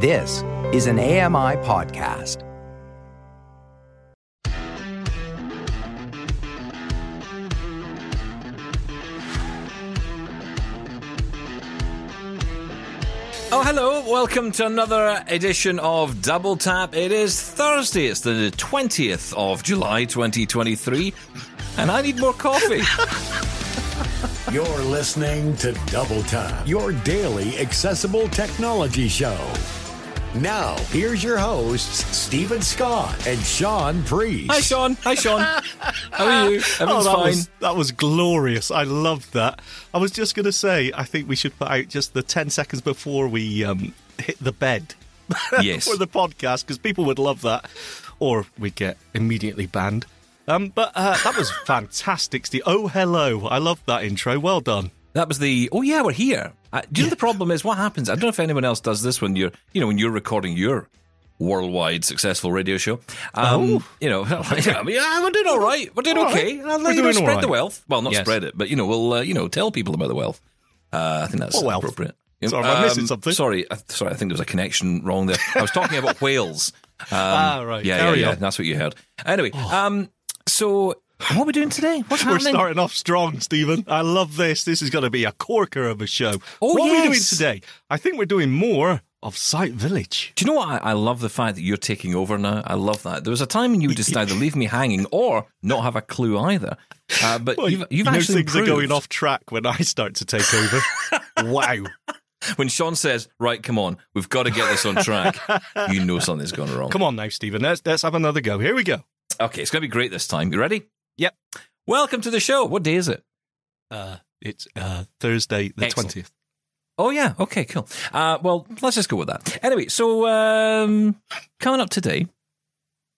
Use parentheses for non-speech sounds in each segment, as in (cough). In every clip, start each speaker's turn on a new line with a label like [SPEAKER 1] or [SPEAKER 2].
[SPEAKER 1] This is an AMI podcast.
[SPEAKER 2] Oh, hello. Welcome to another edition of Double Tap. It is Thursday. It's the 20th of July, 2023. And I need more coffee. (laughs)
[SPEAKER 3] You're listening to Double Tap, your daily accessible technology show. Now, here's your hosts, Steven Scott and Shaun Preece.
[SPEAKER 2] Hi, Shaun. Hi, Shaun. How are you? Everything's (laughs)
[SPEAKER 4] Oh, that
[SPEAKER 2] fine.
[SPEAKER 4] was that was glorious. I loved that. I was just going to say, I think we should put out just the ten seconds before we um, hit the bed (laughs)
[SPEAKER 2] Yes.
[SPEAKER 4] for the podcast because people would love that, or we'd get immediately banned. Um, but uh, that was (laughs) fantastic, Steve. Oh, hello! I love that intro. Well done.
[SPEAKER 2] That was the. Oh yeah, we're here. Uh, do you know the problem is what happens? I don't know if anyone else does this when you're, you know, when you're recording your worldwide successful radio show. Um,
[SPEAKER 4] Oh.
[SPEAKER 2] You know, (laughs) I mean, yeah, we're doing all right. We're doing
[SPEAKER 4] All
[SPEAKER 2] okay.
[SPEAKER 4] right.
[SPEAKER 2] Uh,
[SPEAKER 4] We're
[SPEAKER 2] you know,
[SPEAKER 4] doing
[SPEAKER 2] spread the wealth. Well, not
[SPEAKER 4] Yes.
[SPEAKER 2] spread it, but you know, we'll, uh, you know, tell people about the wealth. Uh, I think that's
[SPEAKER 4] What
[SPEAKER 2] appropriate. You know,
[SPEAKER 4] Sorry, missing something?
[SPEAKER 2] Sorry, I, sorry. I think there was a connection wrong there. I was talking about (laughs) whales. Um,
[SPEAKER 4] Ah, right.
[SPEAKER 2] Yeah,
[SPEAKER 4] Carry
[SPEAKER 2] yeah, yeah.
[SPEAKER 4] on. Oh.
[SPEAKER 2] That's what you heard. Anyway, um, so what are we doing today? What's
[SPEAKER 4] We're
[SPEAKER 2] happening?
[SPEAKER 4] starting off strong, Steven. I love this. This is going to be a corker of a show.
[SPEAKER 2] Oh,
[SPEAKER 4] what are we doing today? I think we're doing more of Sight Village.
[SPEAKER 2] Do you know what? I, I love the fact that you're taking over now. I love that. There was a time when you would just either leave me hanging or not have a clue either. Uh, but
[SPEAKER 4] Well,
[SPEAKER 2] you've, you've
[SPEAKER 4] you know
[SPEAKER 2] actually
[SPEAKER 4] things
[SPEAKER 2] improved.
[SPEAKER 4] are going off track when I start to take over. (laughs) wow.
[SPEAKER 2] When Shaun says, "Right, come on, we've got to get this on track," you know something's gone wrong.
[SPEAKER 4] Come on now, Steven. Let's let's have another go. Here we go.
[SPEAKER 2] Okay, it's going to be great this time. You ready?
[SPEAKER 4] Yep.
[SPEAKER 2] Welcome to the show. What day is it?
[SPEAKER 4] Uh, it's uh, Thursday the
[SPEAKER 2] Excellent.
[SPEAKER 4] twentieth.
[SPEAKER 2] Oh yeah. Okay. Cool. Uh, well, let's just go with that. Anyway, so um, coming up today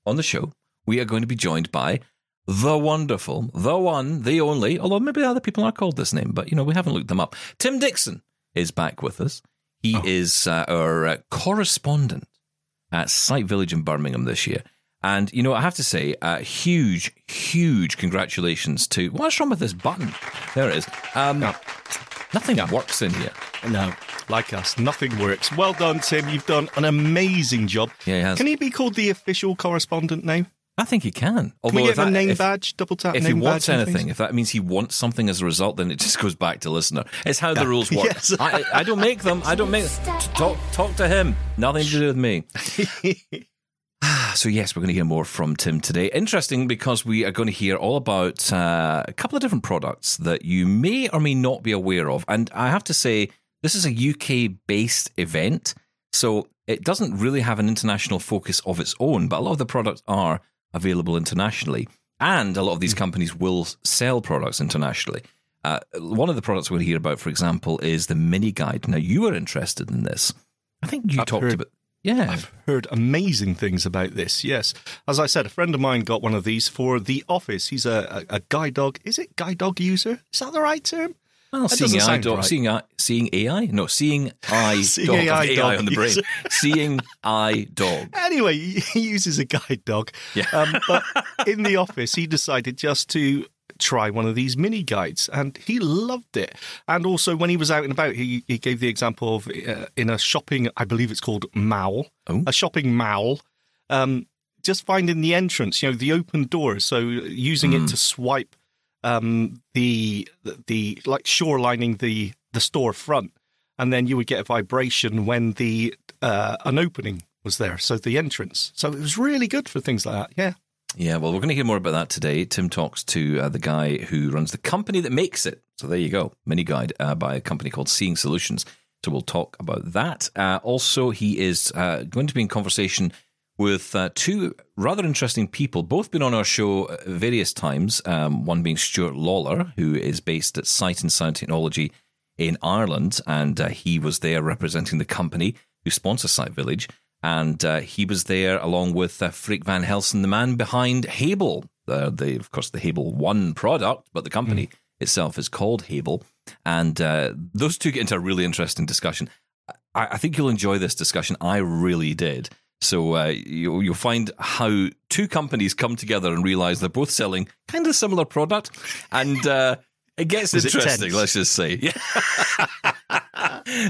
[SPEAKER 2] on the show, we are going to be joined by the wonderful, the one, the only. Although maybe other people are called this name, but you know we haven't looked them up. Tim Dixon is back with us. He
[SPEAKER 4] Oh.
[SPEAKER 2] is uh, our uh, correspondent at Sight Village in Birmingham this year. And you know, I have to say, uh, huge, huge congratulations to what's wrong with this button? There it is. Um,
[SPEAKER 4] No.
[SPEAKER 2] Nothing works in here.
[SPEAKER 4] No, like us, nothing works. Well done, Tim. You've done an amazing job.
[SPEAKER 2] Yeah, he has.
[SPEAKER 4] Can he be called the official correspondent now?
[SPEAKER 2] I think he can.
[SPEAKER 4] Can
[SPEAKER 2] Although
[SPEAKER 4] we get
[SPEAKER 2] if
[SPEAKER 4] a name
[SPEAKER 2] if,
[SPEAKER 4] badge? Double tap.
[SPEAKER 2] If he wants
[SPEAKER 4] badge
[SPEAKER 2] anything, if that means he wants something as a result, then it just goes back to listener. It's how the rules work. (laughs)
[SPEAKER 4] Yes.
[SPEAKER 2] I, I don't make them. I don't make. Talk, talk to him. Nothing to do with me. (laughs) (sighs) So yes, we're going to hear more from Tim today. Interesting because we are going to hear all about uh, a couple of different products that you may or may not be aware of. And I have to say, this is a UK based event, so it doesn't really have an international focus of its own. But a lot of the products are available internationally, and a lot of these companies will sell products internationally. Uh, one of the products we're going to hear about, for example, is the mini guide. Now, you were interested in this. I think you
[SPEAKER 4] I've
[SPEAKER 2] talked
[SPEAKER 4] heard-
[SPEAKER 2] about. Yeah,
[SPEAKER 4] I've heard amazing things about this. Yes, as I said, a friend of mine got one of these for the office. He's a, a, a guide dog. Is it guide dog user? Is that the right term?
[SPEAKER 2] Well,
[SPEAKER 4] That
[SPEAKER 2] seeing AI, dog,
[SPEAKER 4] right.
[SPEAKER 2] seeing, AI, seeing AI, no, seeing (laughs) I
[SPEAKER 4] Seeing
[SPEAKER 2] dog,
[SPEAKER 4] AI
[SPEAKER 2] AI,
[SPEAKER 4] dog,
[SPEAKER 2] on the brain, (laughs) seeing eye dog.
[SPEAKER 4] Anyway, he he uses a guide dog.
[SPEAKER 2] Yeah.
[SPEAKER 4] Um, but (laughs) in the office, he decided just to try one of these mini guides and he loved it. And also, when he was out and about, he, he gave the example of uh, in a shopping, I believe it's called mall,
[SPEAKER 2] Oh.
[SPEAKER 4] a shopping mall, um, just finding the entrance, you know, the open door So using
[SPEAKER 2] Hmm.
[SPEAKER 4] it to swipe um, the, the, like shorelining the, the store front. And then you would get a vibration when the uh, an opening was there, so the entrance. So it was really good for things like that. Yeah.
[SPEAKER 2] Yeah, well, we're going to hear more about that today. Tim talks to uh, the guy who runs the company that makes it. So there you go, mini guide uh, by a company called Seeing Solutions. So we'll talk about that. Uh, also, he is uh, going to be in conversation with uh, two rather interesting people, both been on our show various times. Um, one being Stuart Lawlor, who is based at Sight and Sound Technology in Ireland, and uh, he was there representing the company who sponsors Sight Village. And uh, he was there along with uh, Freek van Welsenis, the man behind Hable, uh, the of course the Hable One product, but the company itself is called Hable. And uh, those two get into a really interesting discussion. I, I think you'll enjoy this discussion. I really did. So uh, you, you'll find how two companies come together and realize they're both selling kind of similar product, and uh, it gets
[SPEAKER 4] Was
[SPEAKER 2] interesting.
[SPEAKER 4] tense?
[SPEAKER 2] let's just say, (laughs) yeah.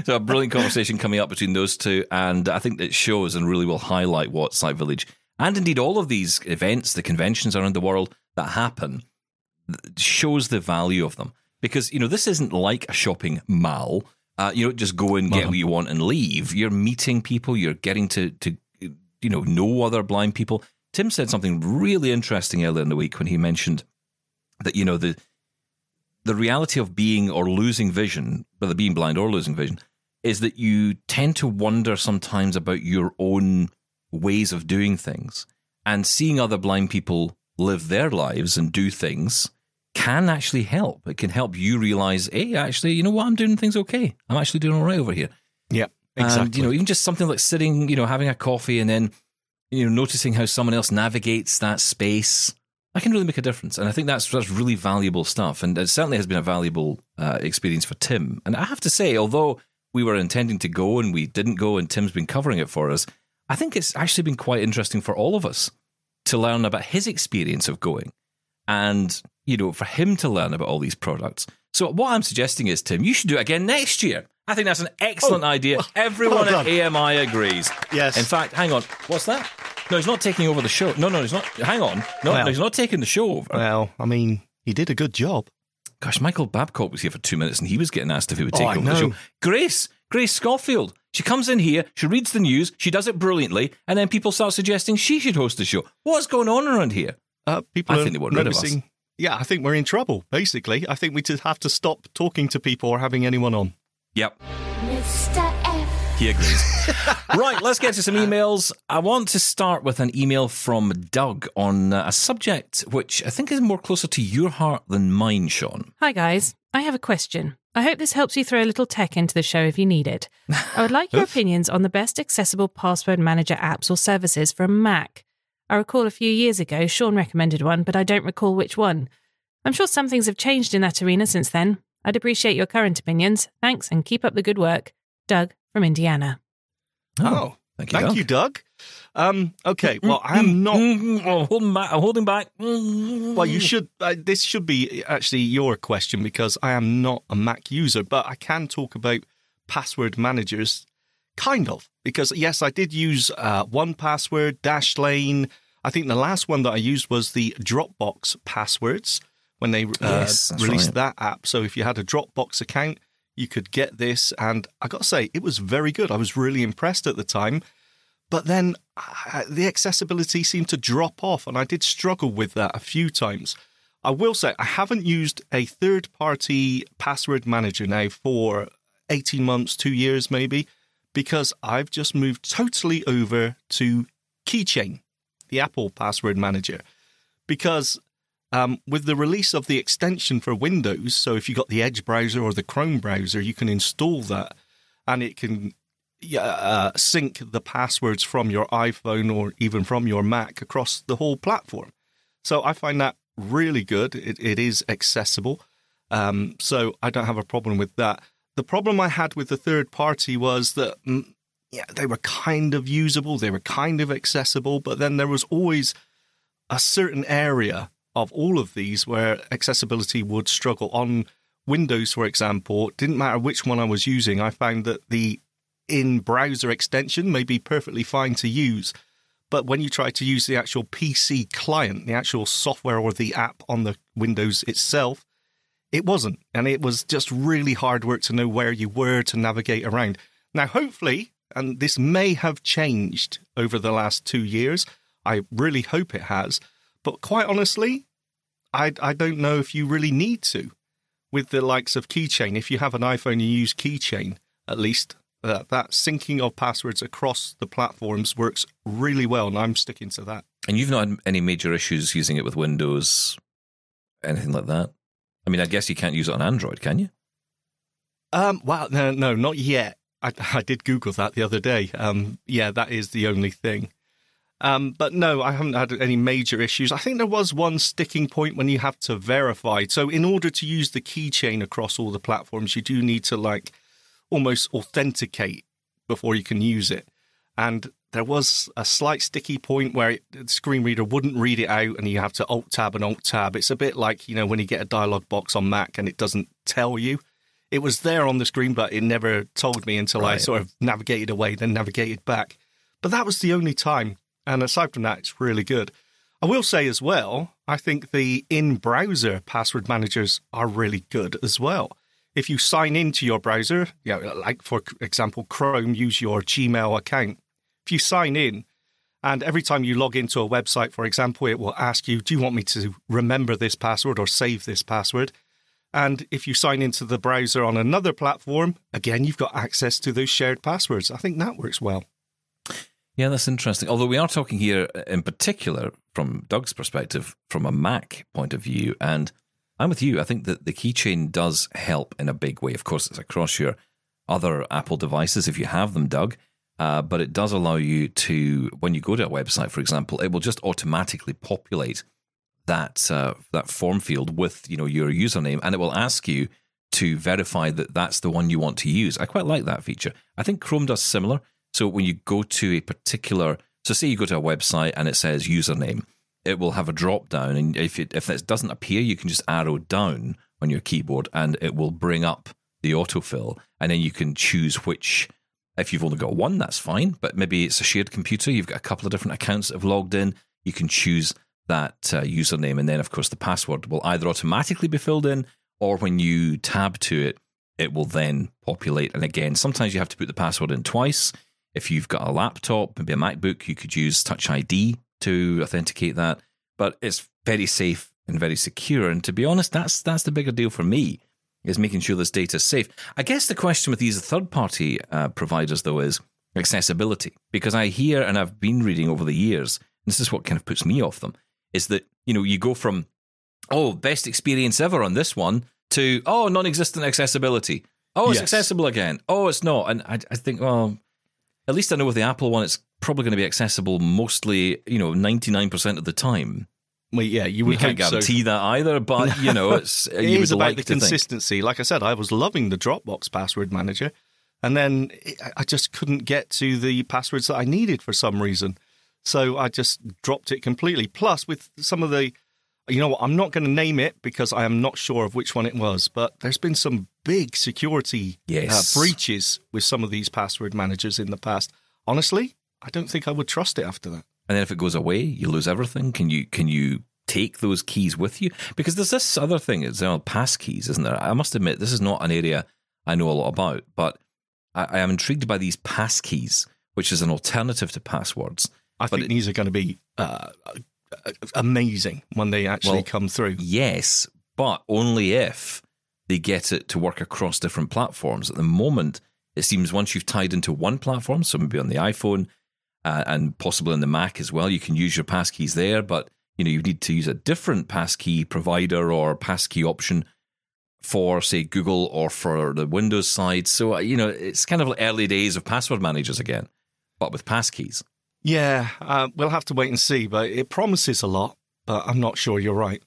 [SPEAKER 2] so a brilliant conversation coming up between those two, and I think it shows and really will highlight what Slack Village and indeed all of these events, the conventions around the world that happen, shows the value of them. Because you know this isn't like a shopping mall. Uh, you don't just go and get what you want and leave. You're meeting people. You're getting to to you know know other blind people. Tim said something really interesting earlier in the week when he mentioned that you know the the reality of being or losing vision, whether being blind or losing vision, is that you tend to wonder sometimes about your own ways of doing things and seeing other blind people live their lives and do things can actually help. It can help you realize, hey, actually, you know what? I'm doing things okay. I'm actually doing all right over here.
[SPEAKER 4] Yeah, exactly.
[SPEAKER 2] And, you know, even just something like sitting, you know, having a coffee and then, you know, noticing how someone else navigates that space, that can really make a difference. And I think that's that's really valuable stuff. And it certainly has been a valuable uh, experience for Tim. And I have to say, although we were intending to go and we didn't go, and Tim's been covering it for us, I think it's actually been quite interesting for all of us to learn about his experience of going and, you know, for him to learn about all these products. So, what I'm suggesting is, Tim, you should do it again next year. I think that's an excellent oh, idea. Everyone well at AMI agrees.
[SPEAKER 4] Yes.
[SPEAKER 2] In fact, hang on. What's that? No, he's not taking over the show. No, no, he's not. Hang on. No, well, no, he's not taking the show over.
[SPEAKER 4] Well, I mean, he did a good job.
[SPEAKER 2] Gosh, Michael Babcock was here for two minutes and he was getting asked if he would take oh, over the show. Grace, Grace Schofield. She comes in here, she reads the news, she does it brilliantly, and then people start suggesting she should host the show. What's going on around here?
[SPEAKER 4] Uh, people I think they want rid of us. Yeah, I think we're in trouble, basically. I think we just have to stop talking to people or having anyone on.
[SPEAKER 2] Yep. Mr. F. He agrees. (laughs) right, let's get to some emails. I want to start with an email from Doug on uh, a subject which I think is more closer to your heart than mine, Shaun.
[SPEAKER 5] Hi, guys. I have a question. I hope this helps you throw a little tech into the show if you need it. I would like (laughs) your opinions on the best accessible password manager apps or services for a Mac. I recall a few years ago Shaun recommended one, but I don't recall which one. I'm sure some things have changed in that arena since then. I'd appreciate your current opinions. Thanks and keep up the good work. Doug from Indiana.
[SPEAKER 4] Oh, oh thank you, thank Doug. you, Doug. Um, okay, well, I am not.
[SPEAKER 2] Oh, holding back. I'm holding back.
[SPEAKER 4] Well, you should. Uh, this should be actually your question because I am not a Mac user, but I can talk about password managers, kind of. Because yes, I did use uh, 1Password, Dashlane. I think the last one that I used was the Dropbox passwords when they uh, yes, released right. that app. So if you had a Dropbox account, you could get this, and I got to say, it was very good. I was really impressed at the time but then uh, the accessibility seemed to drop off, and I did struggle with that a few times. I will say I haven't used a third party password manager now for 18 months, two years maybe, because I've just moved totally over to Keychain, the Apple password manager. Because um, with the release of the extension for Windows, so if you've got the Edge browser or the Chrome browser, you can install that and it can uh, sync the passwords from your iPhone or even from your Mac across the whole platform. So I find that really good. It, it is accessible. Um, so I don't have a problem with that. The problem I had with the third party was that mm, yeah, they were kind of usable, they were kind of accessible, but then there was always a certain area of all of these where accessibility would struggle. On Windows, for example, didn't matter which one I was using, I found that the in browser extension may be perfectly fine to use. But when you try to use the actual PC client, the actual software or the app on the Windows itself, it wasn't. And it was just really hard work to know where you were to navigate around. Now, hopefully, and this may have changed over the last two years, I really hope it has. But quite honestly, I, I don't know if you really need to. With the likes of Keychain, if you have an iPhone, you use Keychain, at least that that syncing of passwords across the platforms works really well, and I'm sticking to that.
[SPEAKER 2] And you've not had any major issues using it with Windows, anything like that. I mean, I guess you can't use it on Android, can you?
[SPEAKER 4] Um, well, no, no, not yet. I, (laughs) I did Google that the other day. Um, yeah, that is the only thing. Um, but no, I haven't had any major issues. I think there was one sticking point when you have to verify. So, in order to use the keychain across all the platforms, you do need to like almost authenticate before you can use it. And there was a slight sticky point where it, the screen reader wouldn't read it out and you have to alt tab and alt tab. It's a bit like, you know, when you get a dialog box on Mac and it doesn't tell you. it was there on the screen, but it never told me until I sort of navigated away, then navigated back. But that was the only time. And aside from that, it's really good. I will say as well, I think the in browser password managers are really good as well. If you sign into your browser, you know, like for example, Chrome, use your Gmail account. If you sign in, and every time you log into a website, for example, it will ask you, Do you want me to remember this password or save this password? And if you sign into the browser on another platform, again, you've got access to those shared passwords. I think that works well.
[SPEAKER 2] Yeah, that's interesting. Although we are talking here in particular from Doug's perspective, from a Mac point of view. And I'm with you. I think that the keychain does help in a big way. Of course, it's across your other Apple devices if you have them, Doug. Uh, but it does allow you to, when you go to a website, for example, it will just automatically populate that uh, that form field with you know your username, and it will ask you to verify that that's the one you want to use. I quite like that feature. I think Chrome does similar. So when you go to a particular, so say you go to a website and it says username, it will have a drop down, and if it if that doesn't appear, you can just arrow down on your keyboard, and it will bring up the autofill, and then you can choose which. If you've only got one, that's fine. But maybe it's a shared computer. You've got a couple of different accounts that have logged in. You can choose that uh, username, and then of course the password will either automatically be filled in, or when you tab to it, it will then populate. And again, sometimes you have to put the password in twice. If you've got a laptop, maybe a MacBook, you could use Touch ID to authenticate that. But it's very safe and very secure. And to be honest, that's that's the bigger deal for me is making sure this data is safe. I guess the question with these third party uh, providers though is accessibility because I hear and I've been reading over the years. This is what kind of puts me off them is that you know you go from oh best experience ever on this one to oh non-existent accessibility. Oh, it's
[SPEAKER 4] Yes.
[SPEAKER 2] accessible again. Oh, it's not. And I, I think well, at least I know with the Apple one, it's probably going to be accessible mostly you know ninety nine percent of the time.
[SPEAKER 4] Well, yeah, you
[SPEAKER 2] We can't
[SPEAKER 4] hope so.
[SPEAKER 2] guarantee that either, but (laughs) you know it's (laughs)
[SPEAKER 4] It
[SPEAKER 2] you
[SPEAKER 4] is
[SPEAKER 2] would
[SPEAKER 4] about
[SPEAKER 2] like
[SPEAKER 4] the
[SPEAKER 2] to think.
[SPEAKER 4] consistency. Like I said, I was loving the Dropbox password manager, and then I just couldn't get to the passwords that I needed for some reason. So I just dropped it completely. Plus, with some of the, you know what, I'm not going to name it because I am not sure of which one it was, but there's been some big security
[SPEAKER 2] Yes.
[SPEAKER 4] uh, breaches with some of these password managers in the past. Honestly, I don't think I would trust it after that.
[SPEAKER 2] and then if it goes away, you lose everything. Can you can you take those keys with you? Because there's this other thing as well, pass keys, isn't there? I must admit, this is not an area I know a lot about, but I, I am intrigued by these pass keys, which is an alternative to passwords.
[SPEAKER 4] I
[SPEAKER 2] But
[SPEAKER 4] think
[SPEAKER 2] it-
[SPEAKER 4] these are going to be uh, uh, amazing when they actually
[SPEAKER 2] Well,
[SPEAKER 4] come through.
[SPEAKER 2] Yes, but only if they get it to work across different platforms. At the moment, it seems once you've tied into one platform, so maybe on the iPhone uh, and possibly on the Mac as well, you can use your passkeys there. But you know, you need to use a different passkey provider or passkey option for, say, Google or for the Windows side. So uh, you know, it's kind of like early days of password managers again, but with passkeys.
[SPEAKER 4] Yeah, uh, we'll have to wait and see, but it promises a lot. But I'm not sure you're right.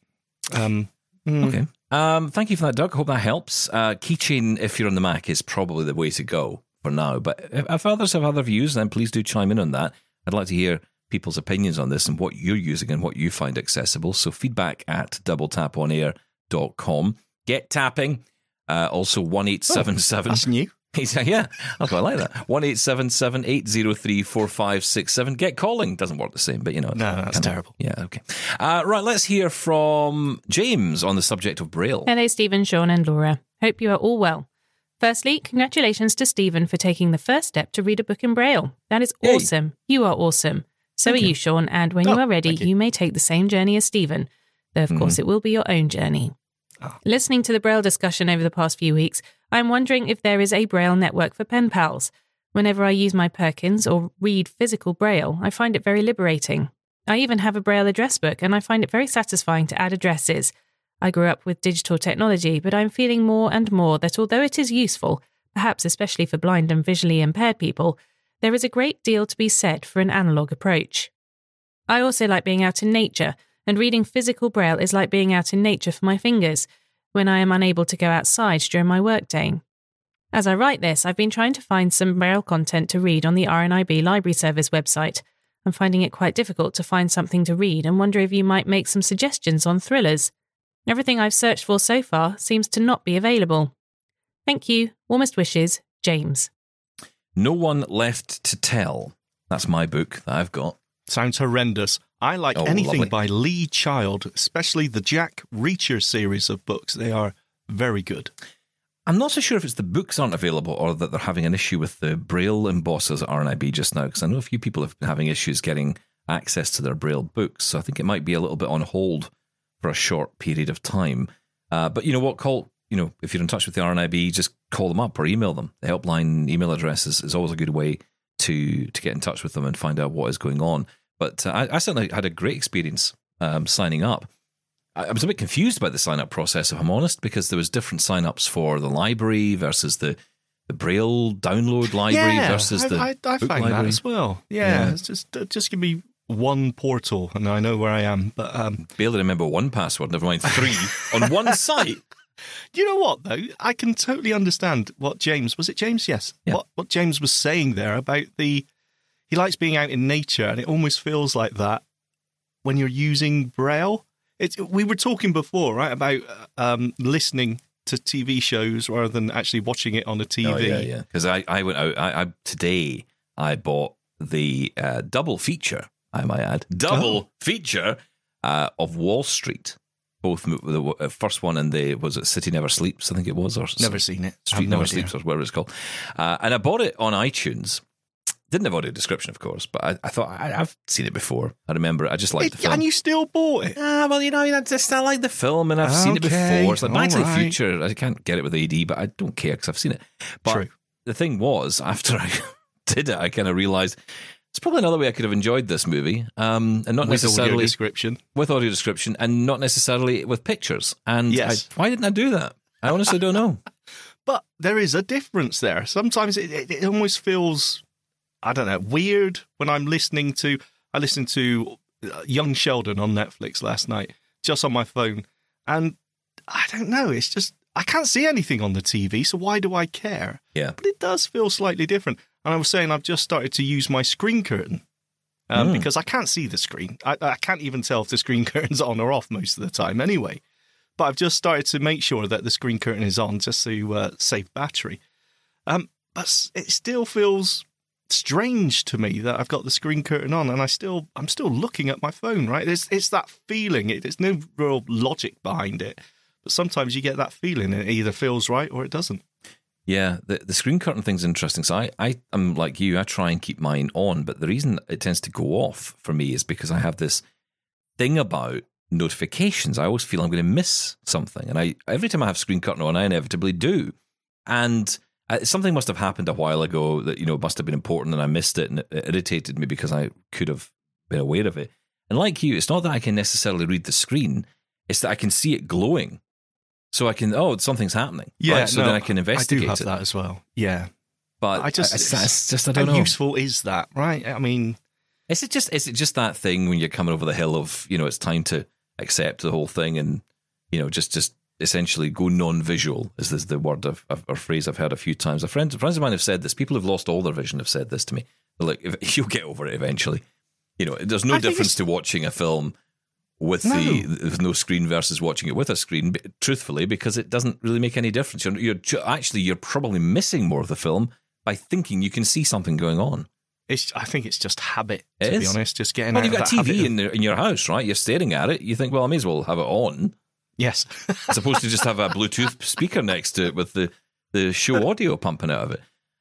[SPEAKER 4] Um, mm,
[SPEAKER 2] Okay. Um, thank you for that, Doug. Hope that helps. Uh, keychain, if you're on the Mac, is probably the way to go for now. But if, if others have other views, then please do chime in on that. I'd like to hear people's opinions on this and what you're using and what you find accessible. So feedback at doubletaponair.com. Get tapping. Uh, also, 1877.
[SPEAKER 4] That's new. (laughs)
[SPEAKER 2] He's, like, yeah, I quite like that. One eight seven seven eight zero three four five six seven. Get calling doesn't work the same, but you know.
[SPEAKER 4] No, that's
[SPEAKER 2] kinda-
[SPEAKER 4] terrible.
[SPEAKER 2] Yeah, okay. Uh, right, let's hear from James on the subject of Braille.
[SPEAKER 5] Hello, Steven, Shaun, and Laura. Hope you are all well. Firstly, congratulations to Steven for taking the first step to read a book in Braille. That is
[SPEAKER 2] Yay.
[SPEAKER 5] awesome. You are awesome. So
[SPEAKER 2] Thank
[SPEAKER 5] are
[SPEAKER 2] you.
[SPEAKER 5] you, Shaun, and when
[SPEAKER 4] Oh,
[SPEAKER 5] you are ready, you.
[SPEAKER 4] you.
[SPEAKER 5] may take the same journey as Steven, though, of
[SPEAKER 2] Mm-hmm.
[SPEAKER 5] course, it will be your own journey. Listening to the Braille discussion over the past few weeks, I'm wondering if there is a Braille network for pen pals. Whenever I use my Perkins or read physical Braille, I find it very liberating. I even have a Braille address book, and I find it very satisfying to add addresses. I grew up with digital technology, but I'm feeling more and more that although it is useful, perhaps especially for blind and visually impaired people, there is a great deal to be said for an analogue approach. I also like being out in nature, and reading physical braille is like being out in nature for my fingers when I am unable to go outside during my workday. As I write this, I've been trying to find some braille content to read on the RNIB Library Service website. I'm finding it quite difficult to find something to read and wonder if you might make some suggestions on thrillers. Everything I've searched for so far seems to not be available. Thank you. Warmest wishes, James.
[SPEAKER 2] No One Left to Tell. That's my book that I've got.
[SPEAKER 4] Sounds horrendous. I like
[SPEAKER 2] Oh,
[SPEAKER 4] anything
[SPEAKER 2] lovely.
[SPEAKER 4] by Lee Child, especially the Jack Reacher series of books. They are very good.
[SPEAKER 2] I'm not so sure if it's the books aren't available or that they're having an issue with the Braille embossers at RNIB just now, because I know a few people have been having issues getting access to their Braille books. So I think it might be a little bit on hold for a short period of time. Uh, but you know what? Call, you know, if you're in touch with the RNIB, just call them up or email them. The helpline email address is, is always a good way to, to get in touch with them and find out what is going on. But uh, I, I certainly had a great experience um, signing up. I I was a bit confused by the sign up process, if I'm honest, because there was different sign ups for the library versus the, the Braille download library versus
[SPEAKER 4] I,
[SPEAKER 2] the
[SPEAKER 4] I, I
[SPEAKER 2] book
[SPEAKER 4] found
[SPEAKER 2] library.
[SPEAKER 4] that as well. Yeah,
[SPEAKER 2] Yeah.
[SPEAKER 4] It's just just give me one portal and I know where I am. But um,
[SPEAKER 2] Barely remember one password, never mind three on one (laughs) site.
[SPEAKER 4] you know what though? I can totally understand what James was. It James? Yes.
[SPEAKER 2] Yeah.
[SPEAKER 4] What what James was saying there about the he likes being out in nature, and it almost feels like that when you're using Braille. It's we were talking before, right, about uh, um, listening to TV shows rather than actually watching it on a TV.
[SPEAKER 2] Oh, yeah, yeah. Because I, I went out I, I today. I bought the uh, double feature. I might add double
[SPEAKER 4] Oh.
[SPEAKER 2] feature uh, of Wall Street. Both the uh, first one and the was it City Never Sleeps. I think it was or
[SPEAKER 4] Never seen it.
[SPEAKER 2] Street
[SPEAKER 4] no
[SPEAKER 2] Never. Sleeps or whatever it's called. Uh, and I bought it on iTunes. Didn't have audio description, of course, but I, I thought I, I've seen it before. I remember. it. I just liked the film.
[SPEAKER 4] and you still bought it.
[SPEAKER 2] Ah, well, you know, I just I like the film and I've seen it before. It's like Back to the. Future. I can't get it with AD, but I don't care because I've seen it. But
[SPEAKER 4] True.
[SPEAKER 2] the thing was, (laughs) after I (laughs) did it, I kind of realized it's probably another way I could have enjoyed this movie, um, and not
[SPEAKER 4] With audio description.
[SPEAKER 2] with audio description, and not necessarily with pictures. And
[SPEAKER 4] Yes.
[SPEAKER 2] I, why didn't I do that? I honestly don't know. (laughs)
[SPEAKER 4] But there is a difference there. Sometimes it, it, it almost feels, I don't know, weird when I'm listening to. I listened to uh, Young Sheldon on Netflix last night, just on my phone, and I don't know. It's just I can't see anything on the TV, so why do I care?
[SPEAKER 2] Yeah.
[SPEAKER 4] But it does feel slightly different. And I was saying I've just started to use my screen curtain. Um,
[SPEAKER 2] Mm.
[SPEAKER 4] Because I can't see the screen. I, I can't even tell if the screen (laughs) curtain's on or off most of the time anyway. But I've just started to make sure that the screen curtain is on just to uh, save battery. Um, but it still feels strange to me that I've got the screen curtain on and I still I'm still looking at my phone. Right? It's it's that feeling. It, there's no real logic behind it. But sometimes you get that feeling, and it either feels right or it doesn't.
[SPEAKER 2] Yeah, the the screen curtain thing's interesting. So I, I am like you, I try and keep mine on, but the reason it tends to go off for me is because I have this thing about notifications. I always feel I'm going to miss something, and I every time I have screen curtain on, I inevitably do. And uh, something must have happened a while ago that you know must have been important, and I missed it, and it irritated me because I could have been aware of it. And like you, it's not that I can necessarily read the screen; it's that I can see it glowing. So I can, oh, something's happening. right? So
[SPEAKER 4] no,
[SPEAKER 2] then I can investigate
[SPEAKER 4] I do have
[SPEAKER 2] it.
[SPEAKER 4] that as well. Yeah,
[SPEAKER 2] But
[SPEAKER 4] I just
[SPEAKER 2] it's, it's just I don't know.
[SPEAKER 4] how
[SPEAKER 2] know.
[SPEAKER 4] useful is that, right? I mean,
[SPEAKER 2] Is it just is it just that thing when you're coming over the hill of you know it's time to accept the whole thing and you know just just essentially go non-visual is this the word of, of or phrase I've heard a few times. A friend friends of mine have said this. People who've lost all their vision have said this to me. They're like, if, (laughs) you'll get over it eventually. You know, there's no
[SPEAKER 4] I
[SPEAKER 2] difference to watching a film with the with no screen versus watching it with a screen. b- Truthfully, because it doesn't really make any difference. You're, you're actually you're probably missing more of the film by thinking you can see something going on.
[SPEAKER 4] it's I think it's just habit.
[SPEAKER 2] It
[SPEAKER 4] To be
[SPEAKER 2] is.
[SPEAKER 4] honest, just getting
[SPEAKER 2] Well,
[SPEAKER 4] out
[SPEAKER 2] you've
[SPEAKER 4] of
[SPEAKER 2] got
[SPEAKER 4] that
[SPEAKER 2] a TV in, the, in your house, right? You're staring at it. You think, well, I may as well have it on,
[SPEAKER 4] yes,
[SPEAKER 2] as opposed to just have a Bluetooth speaker next to it with the, the show audio pumping out of it.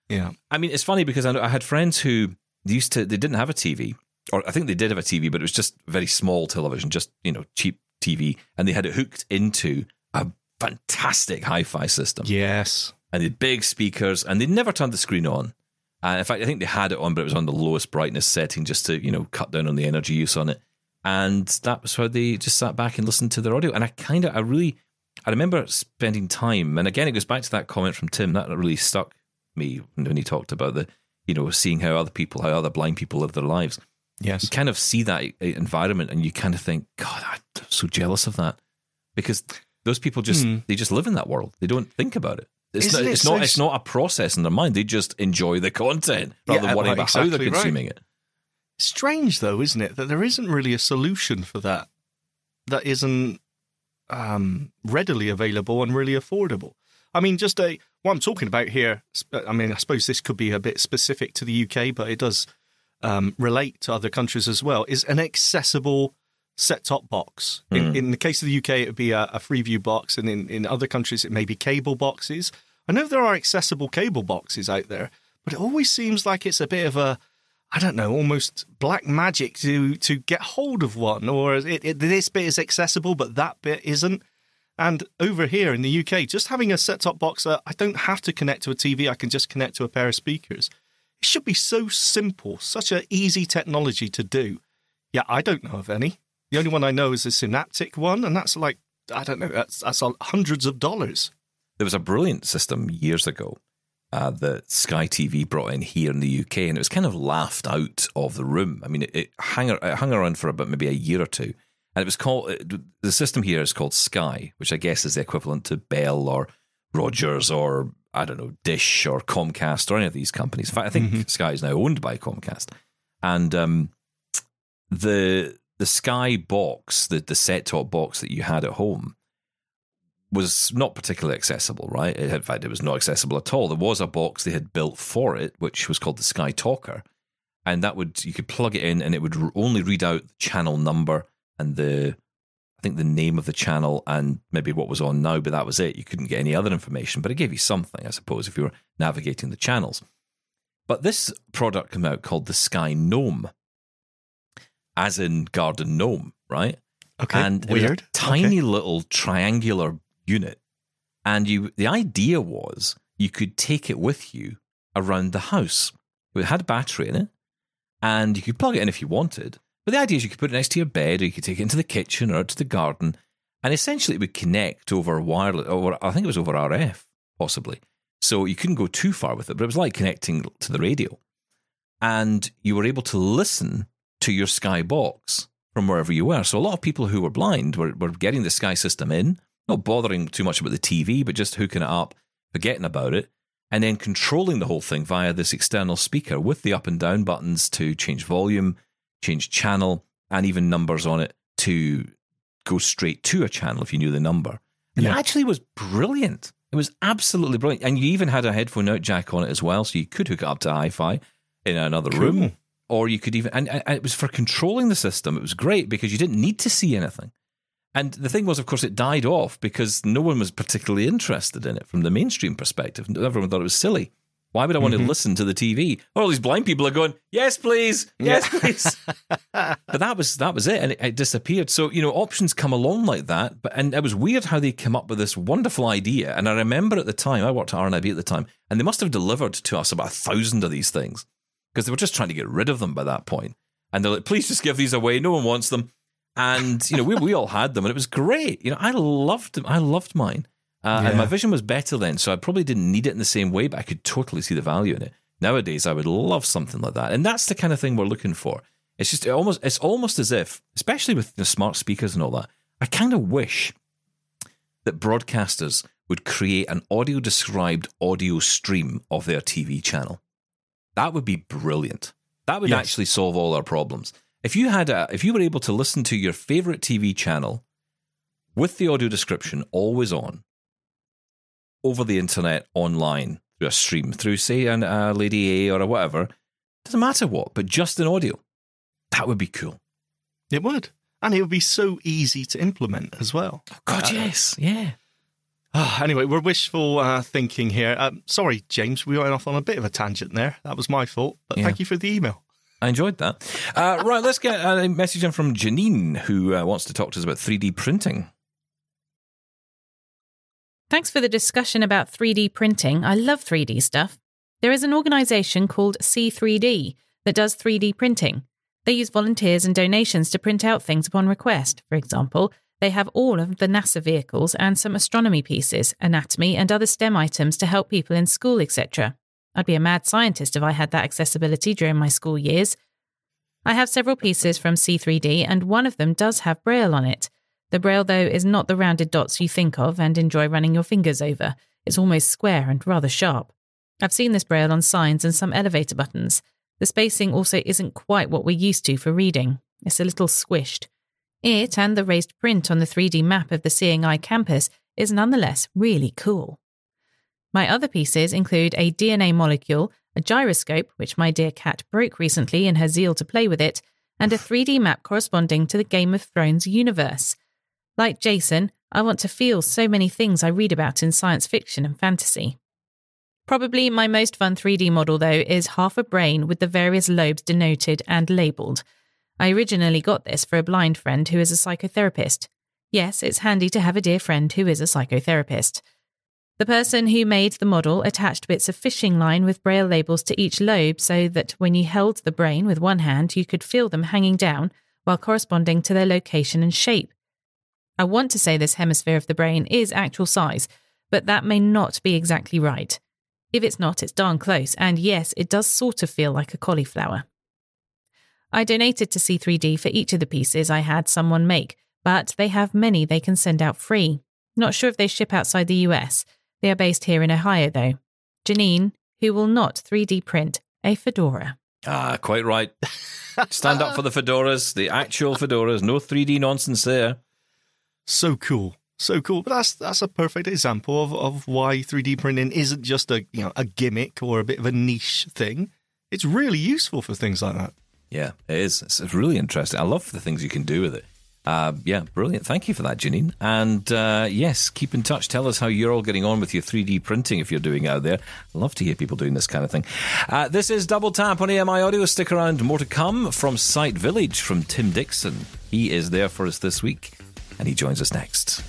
[SPEAKER 4] yeah.
[SPEAKER 2] I mean, it's funny because I, know, I had friends who used to, they didn't have a TV, or I think they did have a TV, but it was just very small television, just, you know, cheap TV, and they had it hooked into a fantastic hi fi system.
[SPEAKER 4] Yes.
[SPEAKER 2] and they had big speakers, and they never turned the screen on. And in fact, I think they had it on, but it was on the lowest brightness setting just to you know cut down on the energy use on it. And that was how they just sat back and listened to their audio. And I kind of, I really, I remember spending time. And again, it goes back to that comment from Tim that really stuck me when he talked about the, you know, seeing how other people, how other blind people live their lives
[SPEAKER 4] Yes.
[SPEAKER 2] you kind of see that environment and you kind of think, God, I'm so jealous of that because those people just
[SPEAKER 4] Hmm.
[SPEAKER 2] they just live in that world. They don't think about it. It's
[SPEAKER 4] Isn't
[SPEAKER 2] not.
[SPEAKER 4] it
[SPEAKER 2] It's
[SPEAKER 4] so
[SPEAKER 2] not. It's not a process in their mind. They just enjoy the content rather
[SPEAKER 4] Yeah,
[SPEAKER 2] than worrying
[SPEAKER 4] right,
[SPEAKER 2] about how they're
[SPEAKER 4] exactly right.
[SPEAKER 2] consuming it.
[SPEAKER 4] Strange though, isn't it, that there isn't really a solution for that that isn't um, readily available and really affordable. I mean, just a what I'm talking about here, I mean, I suppose this could be a bit specific to the UK, but it does um, relate to other countries as well, is an accessible set top box. Mm. In, in, the case of the UK, it would be a, a Freeview box, and in, in other countries, it may be cable boxes. I know there are accessible cable boxes out there, but it always seems like it's a bit of a I don't know, almost black magic to to get hold of one, or it, it, this bit is accessible, but that bit isn't. And over here in the UK, just having a set top box that I don't have to connect to a TV, I can just connect to a pair of speakers. It should be so simple, such an easy technology to do. Yeah, I don't know of any. The only one I know is the Synaptic one, and that's like, I don't know, that's, that's hundreds of dollars.
[SPEAKER 2] There was a brilliant system years ago uh, that Sky TV brought in here in the UK, and it was kind of laughed out of the room. I mean, it, it, hung, it hung around for about maybe a year or two, and it was called it, the system here is called Sky, which I guess is the equivalent to Bell or Rogers or I don't know Dish or Comcast or any of these companies. In fact, I think mm-hmm. Sky is now owned by Comcast, and um, the the Sky box, the the set top box that you had at home was not particularly accessible, right? in fact, it was not accessible at all. There was a box they had built for it, which was called the Sky Talker, and that would you could plug it in, and it would only read out the channel number and the I think the name of the channel and maybe what was on now, but that was it. You couldn't get any other information, but it gave you something, I suppose, if you were navigating the channels. But this product came out called the Sky Gnome, as in Garden Gnome, right?
[SPEAKER 4] Okay,
[SPEAKER 2] and
[SPEAKER 4] weird.
[SPEAKER 2] tiny
[SPEAKER 4] okay.
[SPEAKER 2] little triangular unit. And you, the idea was you could take it with you around the house. It had a battery in it, and you could plug it in if you wanted. But the idea is you could put it next to your bed, or you could take it into the kitchen or out to the garden, and essentially it would connect over wireless, or I think it was over RF, possibly. So you couldn't go too far with it, but it was like connecting to the radio. And you were able to listen to your Sky box from wherever you were. So a lot of people who were blind were, were getting the Sky system in, not bothering too much about the TV, but just hooking it up, forgetting about it, and then controlling the whole thing via this external speaker with the up and down buttons to change volume, change channel, and even numbers on it to go straight to a channel if you knew the number. And yeah. it actually was brilliant. It was absolutely brilliant. And you even had a headphone out jack on it as well, so you could hook it up to hi fi in another cool. room. Or you could even, and, and it was for controlling the system. It was great because you didn't need to see anything. And the thing was, of course, it died off because no one was particularly interested in it from the mainstream perspective. Everyone thought it was silly. Why would I want mm-hmm. to listen to the TV? All these blind people are going, "Yes, please, yes, yeah. please." (laughs) but that was that was it, and it, it, disappeared. So you know, options come along like that. But and it was weird how they came up with this wonderful idea. And I remember at the time, I worked at RNIB at the time, and they must have delivered to us about a thousand of these things because they were just trying to get rid of them by that point. And they're like, "Please just give these away. No one wants them." And you know we we all had them, and it was great. You know, I loved them. I loved mine, uh, yeah. and my vision was better then, so I probably didn't need it in the same way, but I could totally see the value in it. Nowadays, I would love something like that, and that's the kind of thing we're looking for. It's just it almost it's almost as if, especially with the smart speakers and all that, I kind of wish that broadcasters would create an audio described audio stream of their TV channel. That would be brilliant. That would yes. actually solve all our problems. If you had a, if you were able to listen to your favorite TV channel with the audio description always on over the internet online through a stream through say an uh, Lady A or a whatever, doesn't matter what, but just an audio, that would be cool.
[SPEAKER 4] It would, and it would be so easy to implement as well.
[SPEAKER 2] Oh, God, uh, yes, yeah.
[SPEAKER 4] Oh, anyway, we're wishful uh, thinking here. Um, sorry, James, we went off on a bit of a tangent there. That was my fault, but yeah. thank you for the email.
[SPEAKER 2] I enjoyed that. Uh, right, let's get a message in from Janine, who uh, wants to talk to us about 3D printing.
[SPEAKER 5] Thanks for the discussion about 3D printing. I love 3D stuff. There is an organisation called See3D that does 3D printing. They use volunteers and donations to print out things upon request. For example, they have all of the NASA vehicles and some astronomy pieces, anatomy, and other STEM items to help people in school, etc. I'd be a mad scientist if I had that accessibility during my school years. I have several pieces from See3D, and one of them does have Braille on it. The Braille, though, is not the rounded dots you think of and enjoy running your fingers over. It's almost square and rather sharp. I've seen this Braille on signs and some elevator buttons. The spacing also isn't quite what we're used to for reading. It's a little squished. It and the raised print on the 3D map of the Seeing Eye campus is nonetheless really cool. My other pieces include a DNA molecule, a gyroscope, which my dear cat broke recently in her zeal to play with it, and a 3D map corresponding to the Game of Thrones universe. Like Jason, I want to feel so many things I read about in science fiction and fantasy. Probably my most fun 3D model, though, is half a brain with the various lobes denoted and labelled. I originally got this for a blind friend who is a psychotherapist. Yes, it's handy to have a dear friend who is a psychotherapist. The person who made the model attached bits of fishing line with braille labels to each lobe so that when you held the brain with one hand, you could feel them hanging down while corresponding to their location and shape. I want to say this hemisphere of the brain is actual size, but that may not be exactly right. If it's not, it's darn close, and yes, it does sort of feel like a cauliflower. I donated to See3D for each of the pieces I had someone make, but they have many they can send out free. Not sure if they ship outside the US. They are based here in Ohio, though. Janine, who will not 3D print a fedora.
[SPEAKER 2] Ah, quite right. Stand up for the fedoras, the actual fedoras. No 3D nonsense there.
[SPEAKER 4] So cool. So cool. But that's that's a perfect example of, of why 3D printing isn't just a you know a gimmick or a bit of a niche thing. It's really useful for things like that.
[SPEAKER 2] Yeah, it is. It's really interesting. I love the things you can do with it. Uh, yeah, brilliant. Thank you for that, Janine. And uh, yes, keep in touch. Tell us how you're all getting on with your 3D printing if you're doing out there. love to hear people doing this kind of thing. Uh, this is Double Tap on AMI Audio. Stick around. More to come from Sight Village from Tim Dixon. He is there for us this week, and he joins us next.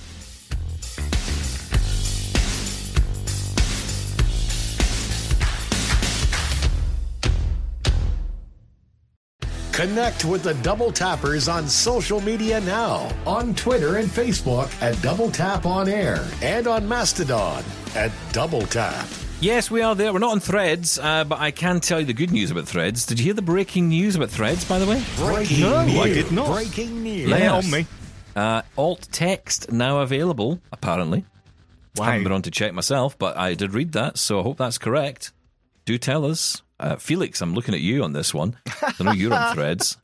[SPEAKER 3] Connect with the Double Tappers on social media now on Twitter and Facebook at Double Tap On Air and on Mastodon at Double Tap.
[SPEAKER 2] Yes, we are there. We're not on threads, uh, but I can tell you the good news about threads. Did you hear the breaking news about threads, by the way?
[SPEAKER 3] Breaking
[SPEAKER 4] No,
[SPEAKER 3] news.
[SPEAKER 4] I did not.
[SPEAKER 3] Breaking news.
[SPEAKER 4] Lay it
[SPEAKER 2] Yes.
[SPEAKER 4] on me.
[SPEAKER 2] Uh, alt text now available, apparently. I haven't been on to check myself, but I did read that, so I hope that's correct. Do tell us. Uh, Felix, I'm looking at you on this one. I know you're on (laughs) threads.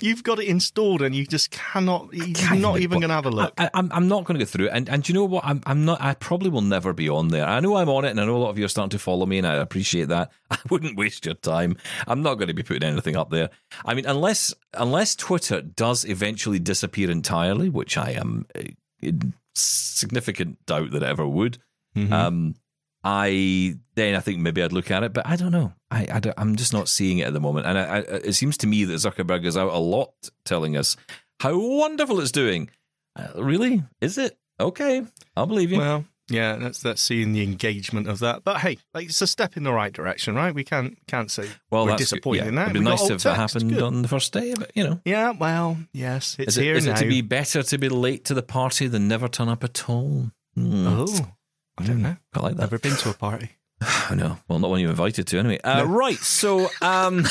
[SPEAKER 4] You've got it installed and you just cannot. You're
[SPEAKER 2] Can't
[SPEAKER 4] even going to have a look.
[SPEAKER 2] I, I'm, I'm not going to go through it. And, and do you know what? I'm, I'm not. I probably will never be on there. I know I'm on it, and I know a lot of you are starting to follow me, and I appreciate that. (laughs) I wouldn't waste your time. I'm not going to be putting anything up there. I mean, unless unless Twitter does eventually disappear entirely, which I am uh, in significant doubt that it ever would.
[SPEAKER 4] Mhm.
[SPEAKER 2] Um, I then I think maybe I'd look at it, but I don't know. I, I am just not seeing it at the moment, and I, I, it seems to me that Zuckerberg is out a lot telling us how wonderful it's doing. Uh, really, is it? Okay, I'll believe you.
[SPEAKER 4] well, yeah, that's that's seeing the engagement of that. But hey, like, it's a step in the right direction, right? We can't can't say
[SPEAKER 2] well,
[SPEAKER 4] we're disappointed
[SPEAKER 2] yeah,
[SPEAKER 4] in that.
[SPEAKER 2] It'd be nice if that
[SPEAKER 4] text.
[SPEAKER 2] happened
[SPEAKER 4] Good.
[SPEAKER 2] on the first day, but you know,
[SPEAKER 4] Yeah, well, yes, it's
[SPEAKER 2] is it,
[SPEAKER 4] here
[SPEAKER 2] is
[SPEAKER 4] now.
[SPEAKER 2] it to be better to be late to the party than never turn up at all? Hmm.
[SPEAKER 4] Oh, I don't know.
[SPEAKER 2] I like that.
[SPEAKER 4] Never been to a party. (sighs)
[SPEAKER 2] I know. Well, not when you're invited to, anyway. Uh, Right. So um,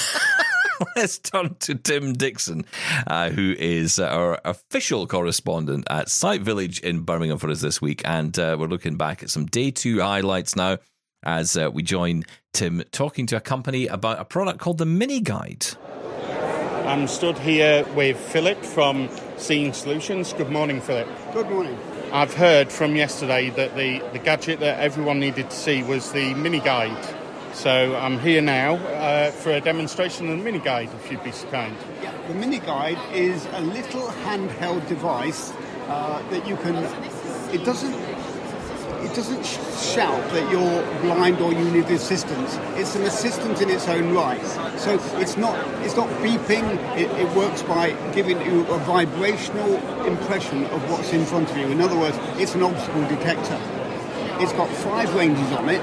[SPEAKER 2] (laughs) let's turn to Tim Dixon, uh, who is our official correspondent at Sight Village in Birmingham for us this week. And uh, we're looking back at some day two highlights now as uh, we join Tim talking to a company about a product called the Mini Guide.
[SPEAKER 6] I'm stood here with Philip from Seeing Solutions. Good morning, Philip.
[SPEAKER 7] Good morning.
[SPEAKER 6] I've heard from yesterday that the, the gadget that everyone needed to see was the mini guide. So I'm here now uh, for a demonstration of the mini guide, if you'd be so kind.
[SPEAKER 7] Yeah, the mini guide is a little handheld device uh, that you can. It doesn't. It doesn't sh- shout that you're blind or you need assistance. It's an assistant in its own right. So it's not. It's not beeping. It, it works by giving you a vibrational impression of what's in front of you. In other words, it's an obstacle detector. It's got five ranges on it.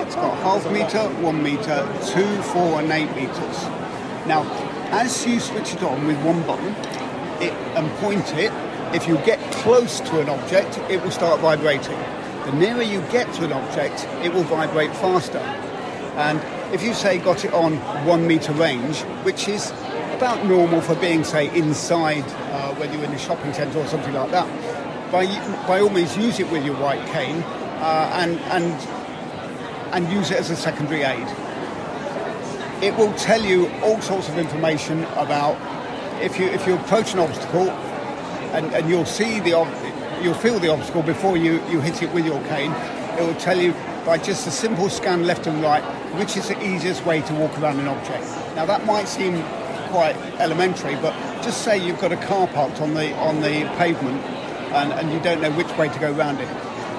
[SPEAKER 7] It's got half meter, one meter, two, four, and eight meters. Now, as you switch it on with one button it, and point it, if you get close to an object, it will start vibrating. The nearer you get to an object, it will vibrate faster. And if you say got it on one meter range, which is about normal for being, say, inside uh, you're in a shopping centre or something like that, by, by all means use it with your white cane uh, and, and and use it as a secondary aid. It will tell you all sorts of information about if you if you approach an obstacle, and, and you'll see the ob- you'll feel the obstacle before you, you hit it with your cane. It will tell you by just a simple scan left and right, which is the easiest way to walk around an object. Now that might seem quite elementary, but just say you've got a car parked on the on the pavement and, and you don't know which way to go around it.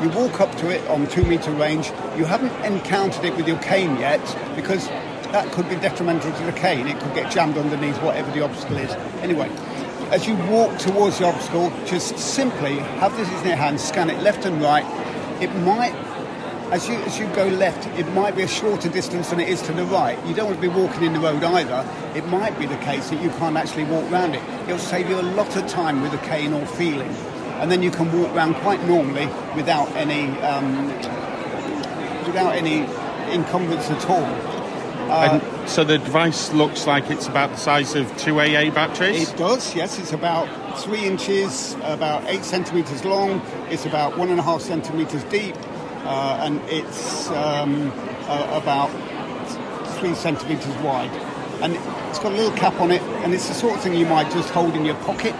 [SPEAKER 7] You walk up to it on two metre range. You haven't encountered it with your cane yet because that could be detrimental to the cane. It could get jammed underneath whatever the obstacle is. Anyway, as you walk towards the obstacle, just simply have this in your hand, scan it left and right. It might, as you as you go left, it might be a shorter distance than it is to the right. You don't want to be walking in the road either. It might be the case that you can't actually walk around it. It'll save you a lot of time with a cane or feeling, and then you can walk around quite normally without any um, without any encumbrance at all.
[SPEAKER 6] and so the device looks like it's about the size of two AA batteries.
[SPEAKER 7] It does, yes. It's about three inches, about eight centimetres long. It's about one and a half centimetres deep, uh, and it's um, uh, about three centimetres wide. And it's got a little cap on it, and it's the sort of thing you might just hold in your pocket,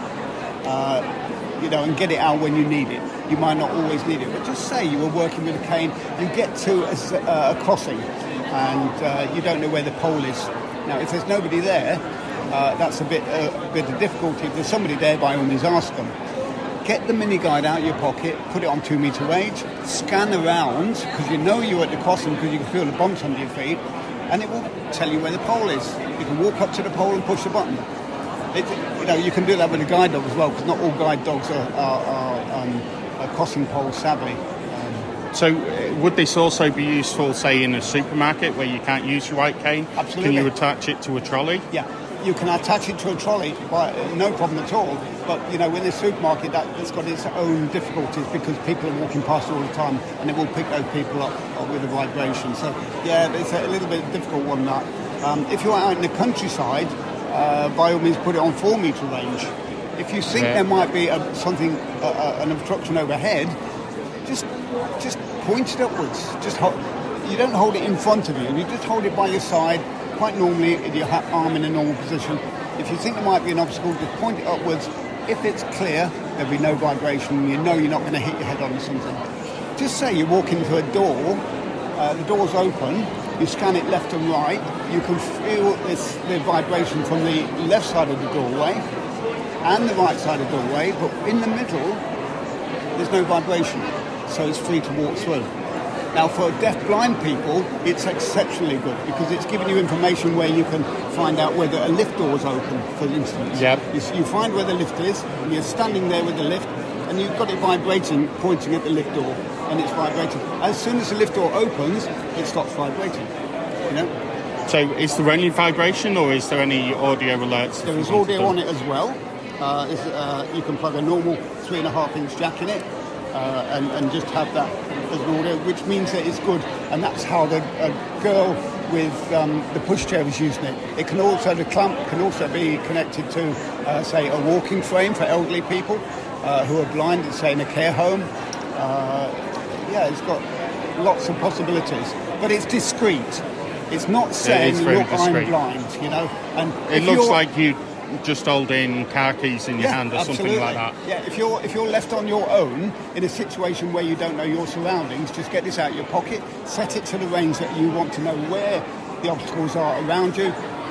[SPEAKER 7] uh, you know, and get it out when you need it. You might not always need it, but just say you were working with a cane, you get to a, uh, a crossing, and uh, you don't know where the pole is. Now, if there's nobody there, uh, that's a bit uh, a bit of difficulty. If there's somebody there, by all means, ask them. Get the mini guide out of your pocket, put it on two metre range, scan around because you know you're at the crossing because you can feel the bumps under your feet, and it will tell you where the pole is. You can walk up to the pole and push the button. It, you know, you can do that with a guide dog as well because not all guide dogs are, are, are, um, are crossing pole savvy.
[SPEAKER 6] So, uh, would this also be useful, say, in a supermarket where you can't use your white cane?
[SPEAKER 7] Absolutely.
[SPEAKER 6] Can you attach it to a trolley?
[SPEAKER 7] Yeah, you can attach it to a trolley, by, no problem at all. But you know, in the supermarket, that, it's got its own difficulties because people are walking past all the time, and it will pick those people up, up with a vibration. So yeah, it's a little bit difficult one. That um, if you're out in the countryside, uh, by all means, put it on four metre range. If you think
[SPEAKER 6] Yeah.
[SPEAKER 7] there might be a, something, uh, uh, an obstruction overhead, just just point it upwards. Just hold, you don't hold it in front of you. You just hold it by your side, quite normally, with your arm in a normal position. If you think there might be an obstacle, just point it upwards. If it's clear, there'll be no vibration. You know you're not going to hit your head on something. Just say you walk into a door, uh, the door's open, you scan it left and right, you can feel this, the vibration from the left side of the doorway and the right side of the doorway, but in the middle, there's no vibration, so it's free to walk through. Now, for deaf blind people, it's exceptionally good because it's giving you information where you can find out whether a lift door is open, for instance.
[SPEAKER 6] Yep.
[SPEAKER 7] You, you find where the lift is, and you're standing there with the lift, and you've got it vibrating, pointing at the lift door, and it's vibrating. As soon as the lift door opens, it stops vibrating. You know,
[SPEAKER 6] So, is there only vibration or is there any audio alerts?
[SPEAKER 7] There is audio on it as well. Uh, uh, you can plug a normal three and a half inch jack in it uh, and, and just have that as an audio, which means that it's good. And that's how the a girl with um, the pushchair is using it. It can also, the clamp can also be connected to, uh, say, a walking frame for elderly people uh, who are blind, say, in a care home. Uh, yeah, it's got lots of possibilities, but it's discreet. It's not saying,
[SPEAKER 6] very
[SPEAKER 7] look, I'm blind, you know. And
[SPEAKER 6] It looks like you just holding car keys in your hand or something like that.
[SPEAKER 7] Yeah, if you're if you're left on your own in a situation where you don't know your surroundings, just get this out of your pocket, set it to the range that you want to know where the obstacles are around you,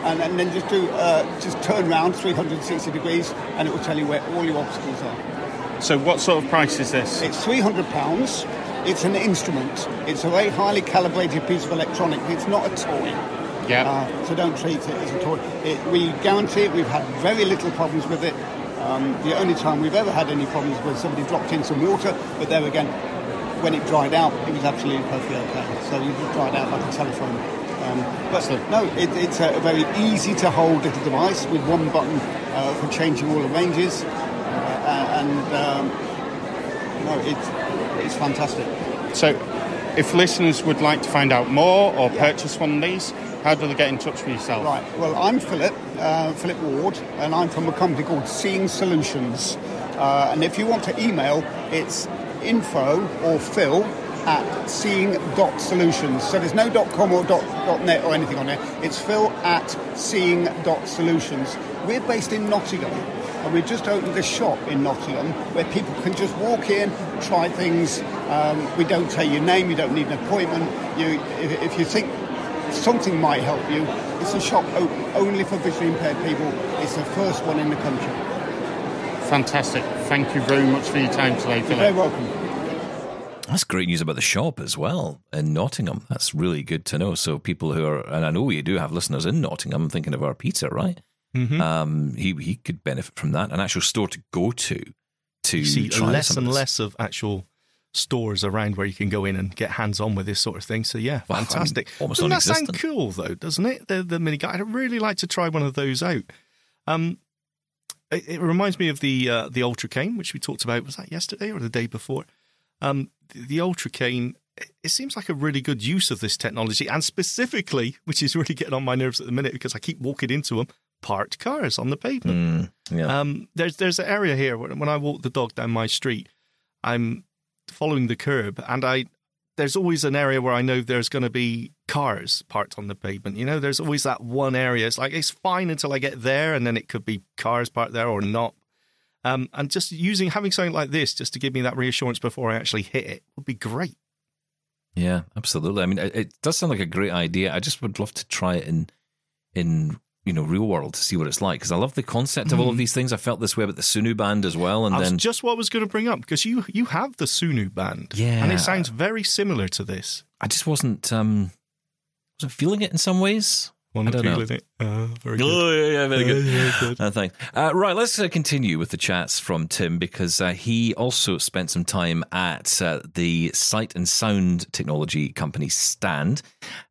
[SPEAKER 7] and, and then just do uh, just turn around 360 degrees, and it will tell you where all your obstacles are.
[SPEAKER 6] So, what sort of price is this?
[SPEAKER 7] It's 300 pounds. It's an instrument. It's a very highly calibrated piece of electronic. It's not a toy.
[SPEAKER 6] Yeah.
[SPEAKER 7] Uh, so don't treat it as a toy. It, we guarantee it. We've had very little problems with it. Um, the only time we've ever had any problems was somebody dropped in some water, but there again, when it dried out, it was absolutely perfectly okay. So you just dried out like a telephone. Um, but no, it, it's a very easy to hold little device with one button uh, for changing all the ranges, uh, and um, no, it's it's fantastic.
[SPEAKER 6] So, if listeners would like to find out more or purchase one of these, how do they get in touch with yourself?
[SPEAKER 7] Right. Well, I'm Philip, uh, Philip Ward, and I'm from a company called Seeing Solutions. Uh, and if you want to email, it's info or phil at seeing.solutions. So there's no dot .com or dot, dot .net or anything on there. It's phil at seeing.solutions. We're based in Nottingham. And we've just opened a shop in Nottingham where people can just walk in, try things, Um, we don't tell your name. You don't need an appointment. You, if, if you think something might help you, it's a shop o- only for visually impaired people. It's the first one in the country.
[SPEAKER 6] Fantastic. Thank you very much for your time today, Philip.
[SPEAKER 7] You're very welcome.
[SPEAKER 2] That's great news about the shop as well in Nottingham. That's really good to know. So people who are, and I know we do have listeners in Nottingham thinking of our Peter, right?
[SPEAKER 4] Mm-hmm.
[SPEAKER 2] Um, he he could benefit from that. An actual store to go to to
[SPEAKER 4] you see
[SPEAKER 2] try
[SPEAKER 4] less and less of actual stores around where you can go in and get hands on with this sort of thing. So yeah,
[SPEAKER 2] I mean,
[SPEAKER 4] fantastic.
[SPEAKER 2] almost
[SPEAKER 4] Doesn't that sound cool though? Doesn't it? The the mini guide. I'd really like to try one of those out. Um, it, it reminds me of the uh, the Ultra Cane, which we talked about. Was that yesterday or the day before? Um, the, the Ultra Cane. It, it seems like a really good use of this technology, and specifically, which is really getting on my nerves at the minute because I keep walking into them, parked cars on the pavement.
[SPEAKER 2] Mm, yeah.
[SPEAKER 4] Um, there's there's an area here when, when I walk the dog down my street, I'm following the curb, and I there's always an area where I know there's going to be cars parked on the pavement. You know, there's always that one area. It's like it's fine until I get there, and then it could be cars parked there or not. Um, and just using having something like this just to give me that reassurance before I actually hit it would be great.
[SPEAKER 2] Yeah, absolutely. I mean, it, it does sound like a great idea. I just would love to try it in in you know real world to see what it's like because I love the concept of all of these things. I felt this way about the Sunu band as well, and
[SPEAKER 4] was
[SPEAKER 2] then
[SPEAKER 4] just what I was going to bring up because you you have the Sunu band,
[SPEAKER 2] Yeah.
[SPEAKER 4] and it sounds very similar to this.
[SPEAKER 2] I just wasn't um wasn't feeling it in some ways.
[SPEAKER 4] One
[SPEAKER 2] I don't know.
[SPEAKER 4] it. Uh, very good.
[SPEAKER 2] Oh, yeah, yeah, very good.
[SPEAKER 4] Yeah, good.
[SPEAKER 2] Uh, thanks. Uh, right, let's uh, continue with the chats from Tim because uh, he also spent some time at uh, the sight and sound technology company Stand.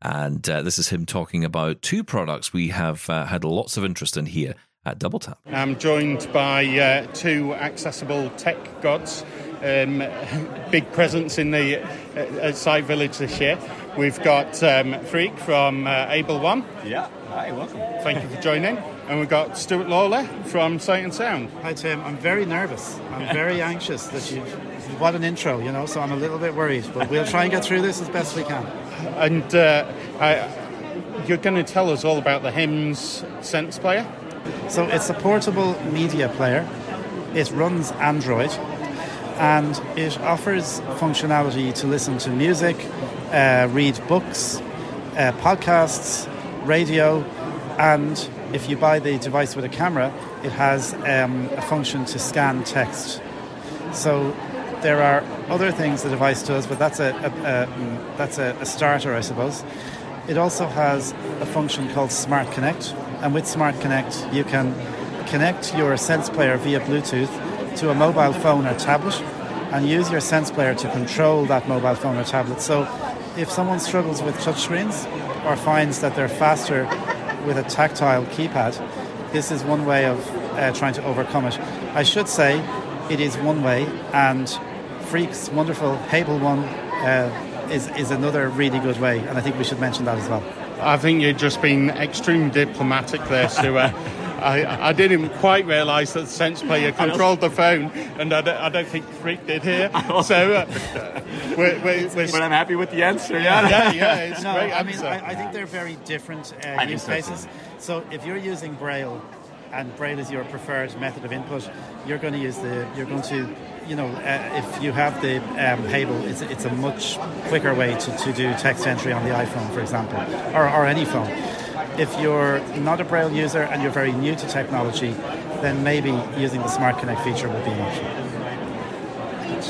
[SPEAKER 2] And uh, this is him talking about two products we have uh, had lots of interest in here at Double Tap.
[SPEAKER 6] I'm joined by uh, two accessible tech gods. Um, (laughs) big presence in the uh, at Sight Village this year. We've got um, Freek from uh, Hable One.
[SPEAKER 8] Yeah. Hi, welcome.
[SPEAKER 6] Thank you for joining. And we've got Stuart Lawlor from Sight and Sound.
[SPEAKER 9] Hi Tim, I'm very nervous. I'm very (laughs) anxious that you've. What an intro, you know. So I'm a little bit worried, but we'll try and get through this as best we can.
[SPEAKER 6] And uh, I, you're going to tell us all about the HIMS Sense Player.
[SPEAKER 9] So it's a portable media player. It runs Android, and it offers functionality to listen to music, uh, read books, uh, podcasts, radio, and if you buy the device with a camera, it has um, a function to scan text. So there are other things the device does, but that's a, a, a mm, that's a, a starter, I suppose. It also has a function called Smart Connect, and with Smart Connect, you can connect your Sense Player via Bluetooth to a mobile phone or tablet, and use your Sense Player to control that mobile phone or tablet. So, if someone struggles with touchscreens or finds that they're faster with a tactile keypad, this is one way of uh, trying to overcome it. I should say it is one way, and Freek's wonderful Hable one uh, is, is another really good way, and I think we should mention that as well.
[SPEAKER 6] I think you've just been extremely diplomatic there, Stuart. I, I didn't quite realise that the Sense Player controlled the phone, and I don't, I don't think Freek did here. (laughs) So uh, we're, we're, we're,
[SPEAKER 8] But I'm happy with the answer, yeah.
[SPEAKER 6] yeah, yeah, it's (laughs)
[SPEAKER 9] No,
[SPEAKER 6] great
[SPEAKER 9] I mean. I, I think they're very different uh,
[SPEAKER 8] think
[SPEAKER 9] use
[SPEAKER 8] so,
[SPEAKER 9] cases. So if you're using Braille, and Braille is your preferred method of input, you're going to use the, you're going to, you know, uh, if you have the um, Hable, it's, it's a much quicker way to, to do text entry on the iPhone, for example, or, or any phone. If you're not a Braille user and you're very new to technology, then maybe using the Smart Connect feature would be an option.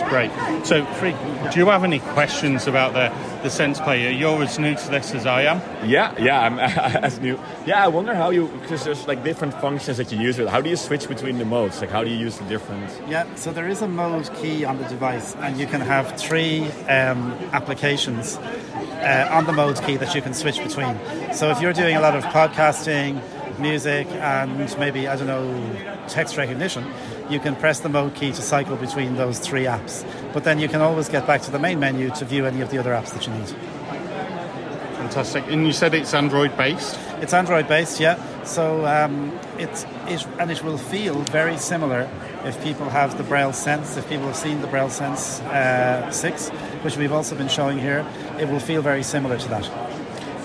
[SPEAKER 6] It's great. So, Freek, do you have any questions about the, the Sense Player? You're as new to this as I am.
[SPEAKER 8] Yeah, yeah, I'm (laughs) as new. Yeah, I wonder how you, because there's like different functions that you use with. How do you switch between the modes? Like, how do you use the different?
[SPEAKER 9] Yeah, so there is a mode key on the device, and you can have three um, applications uh, on the mode key that you can switch between. So if you're doing a lot of podcasting, music, and maybe, I don't know, text recognition, you can press the mode key to cycle between those three apps. But then you can always get back to the main menu to view any of the other apps that you need.
[SPEAKER 6] Fantastic. And you said it's Android based.
[SPEAKER 9] It's Android based, yeah. So um, it's it, and it will feel very similar if people have the Braille Sense. If people have seen the Braille Sense uh, six, which we've also been showing here, it will feel very similar to that.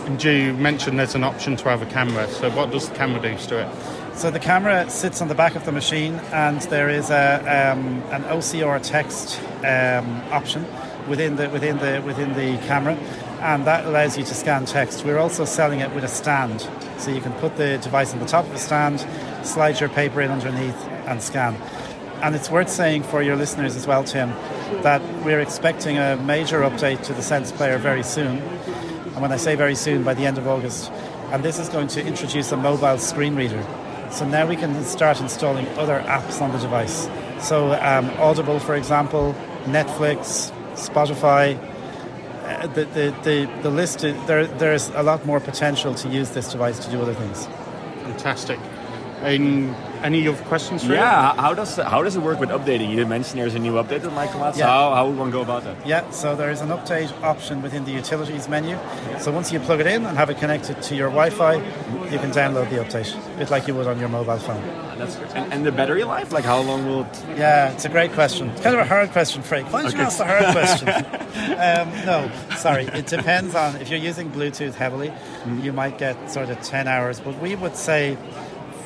[SPEAKER 6] And you mentioned there's an option to have a camera. So, what does the camera do to it?
[SPEAKER 9] So the camera sits on the back of the machine, and there is a um, an OCR text um, option, within the within the within the camera, and that allows you to scan text. We're also selling it with a stand, so you can put the device on the top of the stand, slide your paper in underneath, and scan. And it's worth saying for your listeners as well, Tim, that we're expecting a major update to the Sense Player very soon. And when I say very soon, by the end of August. And this is going to introduce a mobile screen reader. So now we can start installing other apps on the device. So um, Audible, for example, Netflix, Spotify. Uh, the, the, the, the list, is, there, there's a lot more potential to use this device to do other things.
[SPEAKER 6] Fantastic. And any other questions for
[SPEAKER 8] Yeah, how does how does it work with updating? You mentioned there's a new update that might come out. So
[SPEAKER 9] Yeah.
[SPEAKER 8] how, how would one go about that?
[SPEAKER 9] Yeah, so there is an update option within the utilities menu. So once you plug it in and have it connected to your Wi-Fi, you can download the update, a bit like you would on your mobile phone.
[SPEAKER 8] That's great. And, and the battery life, like how long will it?
[SPEAKER 9] Yeah, it's a great question. It's kind of a hard question, Frank. Why don't you
[SPEAKER 8] Okay.
[SPEAKER 9] ask the hard (laughs) question? um, no, sorry. It depends on if you're using Bluetooth heavily, you might get sort of 10 hours, but we would say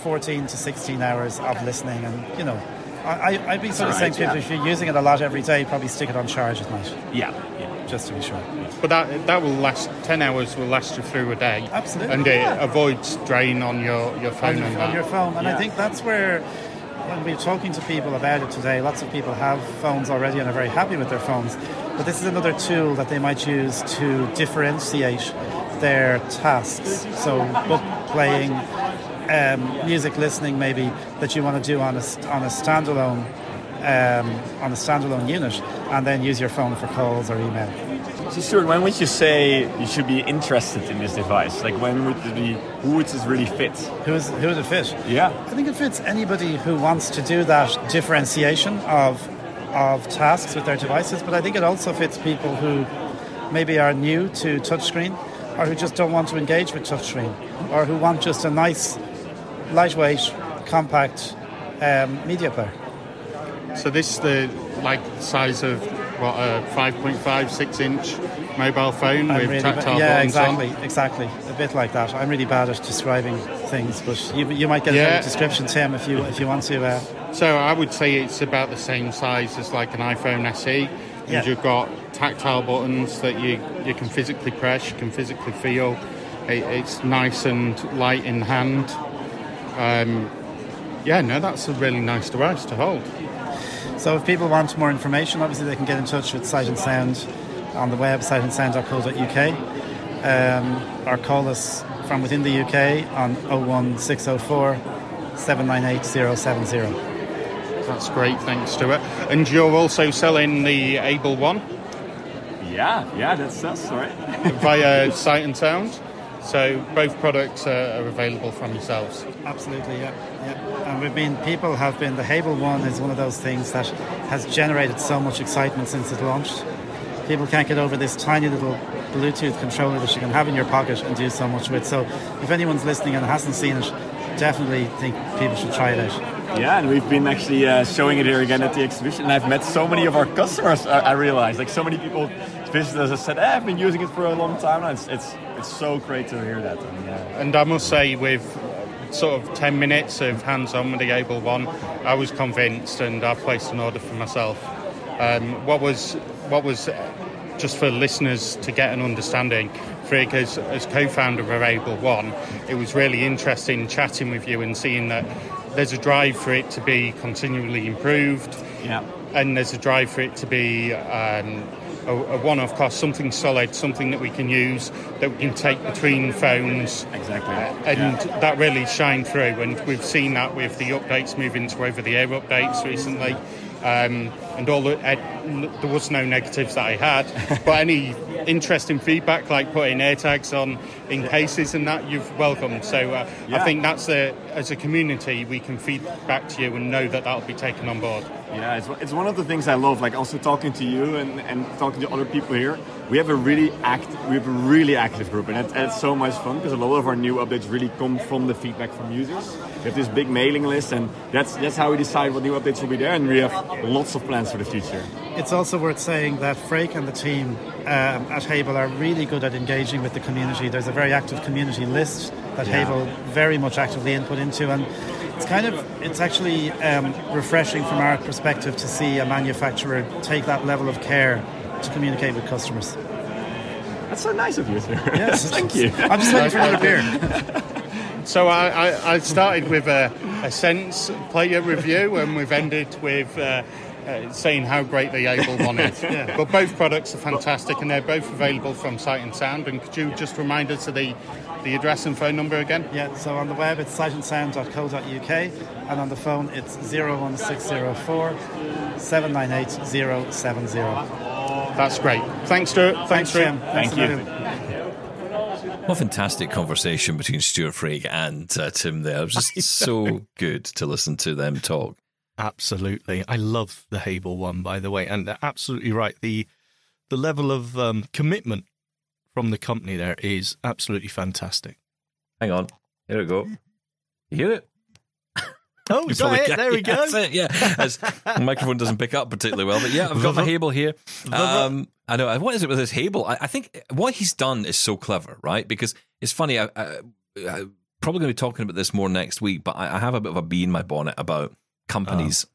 [SPEAKER 9] 14 to 16 hours of listening. And, you know, I, I- I'd be sort of
[SPEAKER 8] All
[SPEAKER 9] saying
[SPEAKER 8] right,
[SPEAKER 9] to people,
[SPEAKER 8] yeah.
[SPEAKER 9] if you're using it a lot every day, probably stick it on charge at night,
[SPEAKER 8] Yeah. yeah.
[SPEAKER 9] just to be sure.
[SPEAKER 6] But that that will last ten hours will last you through a day.
[SPEAKER 9] Absolutely,
[SPEAKER 6] And it avoids drain on your, your phone
[SPEAKER 9] on your,
[SPEAKER 6] and
[SPEAKER 9] on
[SPEAKER 6] that.
[SPEAKER 9] your phone. And I think that's where, when we're talking to people about it today, lots of people have phones already and are very happy with their phones. But this is another tool that they might use to differentiate their tasks. So, book playing, um, music listening, maybe that you want to do on a on a standalone. Um, on a standalone unit, and then use your phone for calls or email.
[SPEAKER 8] So Stuart, when would you say you should be interested in this device? Like when would it be? Who would this really fit?
[SPEAKER 9] Who's who would it fit?
[SPEAKER 8] Yeah.
[SPEAKER 9] I think it fits anybody who wants to do that differentiation of of tasks with their devices, but I think it also fits people who maybe are new to touchscreen or who just don't want to engage with touchscreen or who want just a nice, lightweight, compact um, media player.
[SPEAKER 6] So this is the like size of what a 5.5, 6 inch mobile phone
[SPEAKER 9] I'm
[SPEAKER 6] with
[SPEAKER 9] really
[SPEAKER 6] tactile
[SPEAKER 9] ba- yeah, exactly,
[SPEAKER 6] on.
[SPEAKER 9] exactly. A bit like that. I'm really bad at describing things, but you, you might get a
[SPEAKER 6] Yeah.
[SPEAKER 9] better description, Tim, if you if you want to. Uh,
[SPEAKER 6] So I would say it's about the same size as like an iPhone SE.
[SPEAKER 9] Yeah.
[SPEAKER 6] And you've got tactile buttons that you, you can physically press, you can physically feel. It, it's nice and light in hand. Um, yeah, no, that's a really nice device to hold.
[SPEAKER 9] So if people want more information, obviously they can get in touch with Sight and Sound on the web, sightandsound.co.uk, um, or call us from within the UK on 01604 798 070.
[SPEAKER 6] That's great, thanks Stuart. And you're also selling the Hable One
[SPEAKER 8] Yeah, yeah, that's us, right?
[SPEAKER 6] via (laughs) Sight and Sound. So both products are, are available from yourselves.
[SPEAKER 9] Absolutely, yeah, yeah. And we've been, people have been, the Hable One is one of those things that has generated so much excitement since it launched. People can't get over this tiny little Bluetooth controller that you can have in your pocket and do so much with. So if anyone's listening and hasn't seen it, definitely think people should try it out.
[SPEAKER 8] Yeah, and we've been actually uh, showing it here again at the exhibition. And I've met so many of our customers. I, I realized, like so many people visited us and said, eh, "I've been using it for a long time." now." It's it's it's so great to hear that. And, uh,
[SPEAKER 6] And I must say, with sort of 10 minutes of hands on with the Hable One, I was convinced and I placed an order for myself. Um, what was what was just for listeners to get an understanding, Freek, as, as co founder of Hable One, it was really interesting chatting with you and seeing that there's a drive for it to be continually improved
[SPEAKER 8] yeah.
[SPEAKER 6] And there's a drive for it to be um, a, a one-off cost, something solid, something that we can use, that we can take between phones.
[SPEAKER 8] Exactly.
[SPEAKER 6] And that really shined through, and we've seen that with the updates moving to over-the-air updates recently. Um, and all the, uh, there was no negatives that I had, (laughs) but any interesting feedback, like putting AirTags on in cases and that, you've welcomed. So uh, I think that's a, as a community, we can feed back to you and know that that'll be taken on board.
[SPEAKER 8] Yeah, it's, it's one of the things I love. Like also talking to you and, and talking to other people here. We have a really act we have a really active group, and it's, it's so much fun because a lot of our new updates really come from the feedback from users. We have this big mailing list, and that's that's how we decide what new updates will be there. And we have lots of plans for the future.
[SPEAKER 9] It's also worth saying that Freek and the team um, at Hable are really good at engaging with the community. There's a very active community list that
[SPEAKER 8] Yeah.
[SPEAKER 9] Hable very much actively input into, and it's kind of it's actually um, refreshing from our perspective to see a manufacturer take that level of care to communicate with customers.
[SPEAKER 8] That's so nice of you, sir.
[SPEAKER 9] Yes, (laughs)
[SPEAKER 8] Thank you.
[SPEAKER 9] I'm just waiting for another beer. (laughs)
[SPEAKER 6] So I, I, I started with a, a Sense player review, and we've ended with uh, uh, saying how great the Hable one is. (laughs) But both products are fantastic, and they're both available from Sight and Sound. And could you just remind us of the the address and phone number again?
[SPEAKER 9] Yeah, so on the web it's sightandsound.co.uk and on the phone it's 01604 798 070.
[SPEAKER 6] That's great. Thanks, Stuart. Thanks, Stuart.
[SPEAKER 9] Jim. Thanks
[SPEAKER 8] Thank you.
[SPEAKER 2] What a fantastic conversation between Stuart Freek and uh, Tim there. It was just (laughs) so good to listen to them talk.
[SPEAKER 4] Absolutely. I love the Hable one, by the way. And they're absolutely right. The the level of um, commitment from the company there is absolutely fantastic.
[SPEAKER 2] Hang on. Here we go. You hear it?
[SPEAKER 4] Oh, is that it? There we (laughs) go.
[SPEAKER 2] That's it, yeah. As the microphone doesn't pick up particularly well, but yeah, I've got my (laughs) Hable here. (laughs) Um, I know. What is it with this Hable? I, I think what he's done is so clever, right? Because it's funny. I, I, I probably going to be talking about this more next week, but I, I have a bit of a bee in my bonnet about companies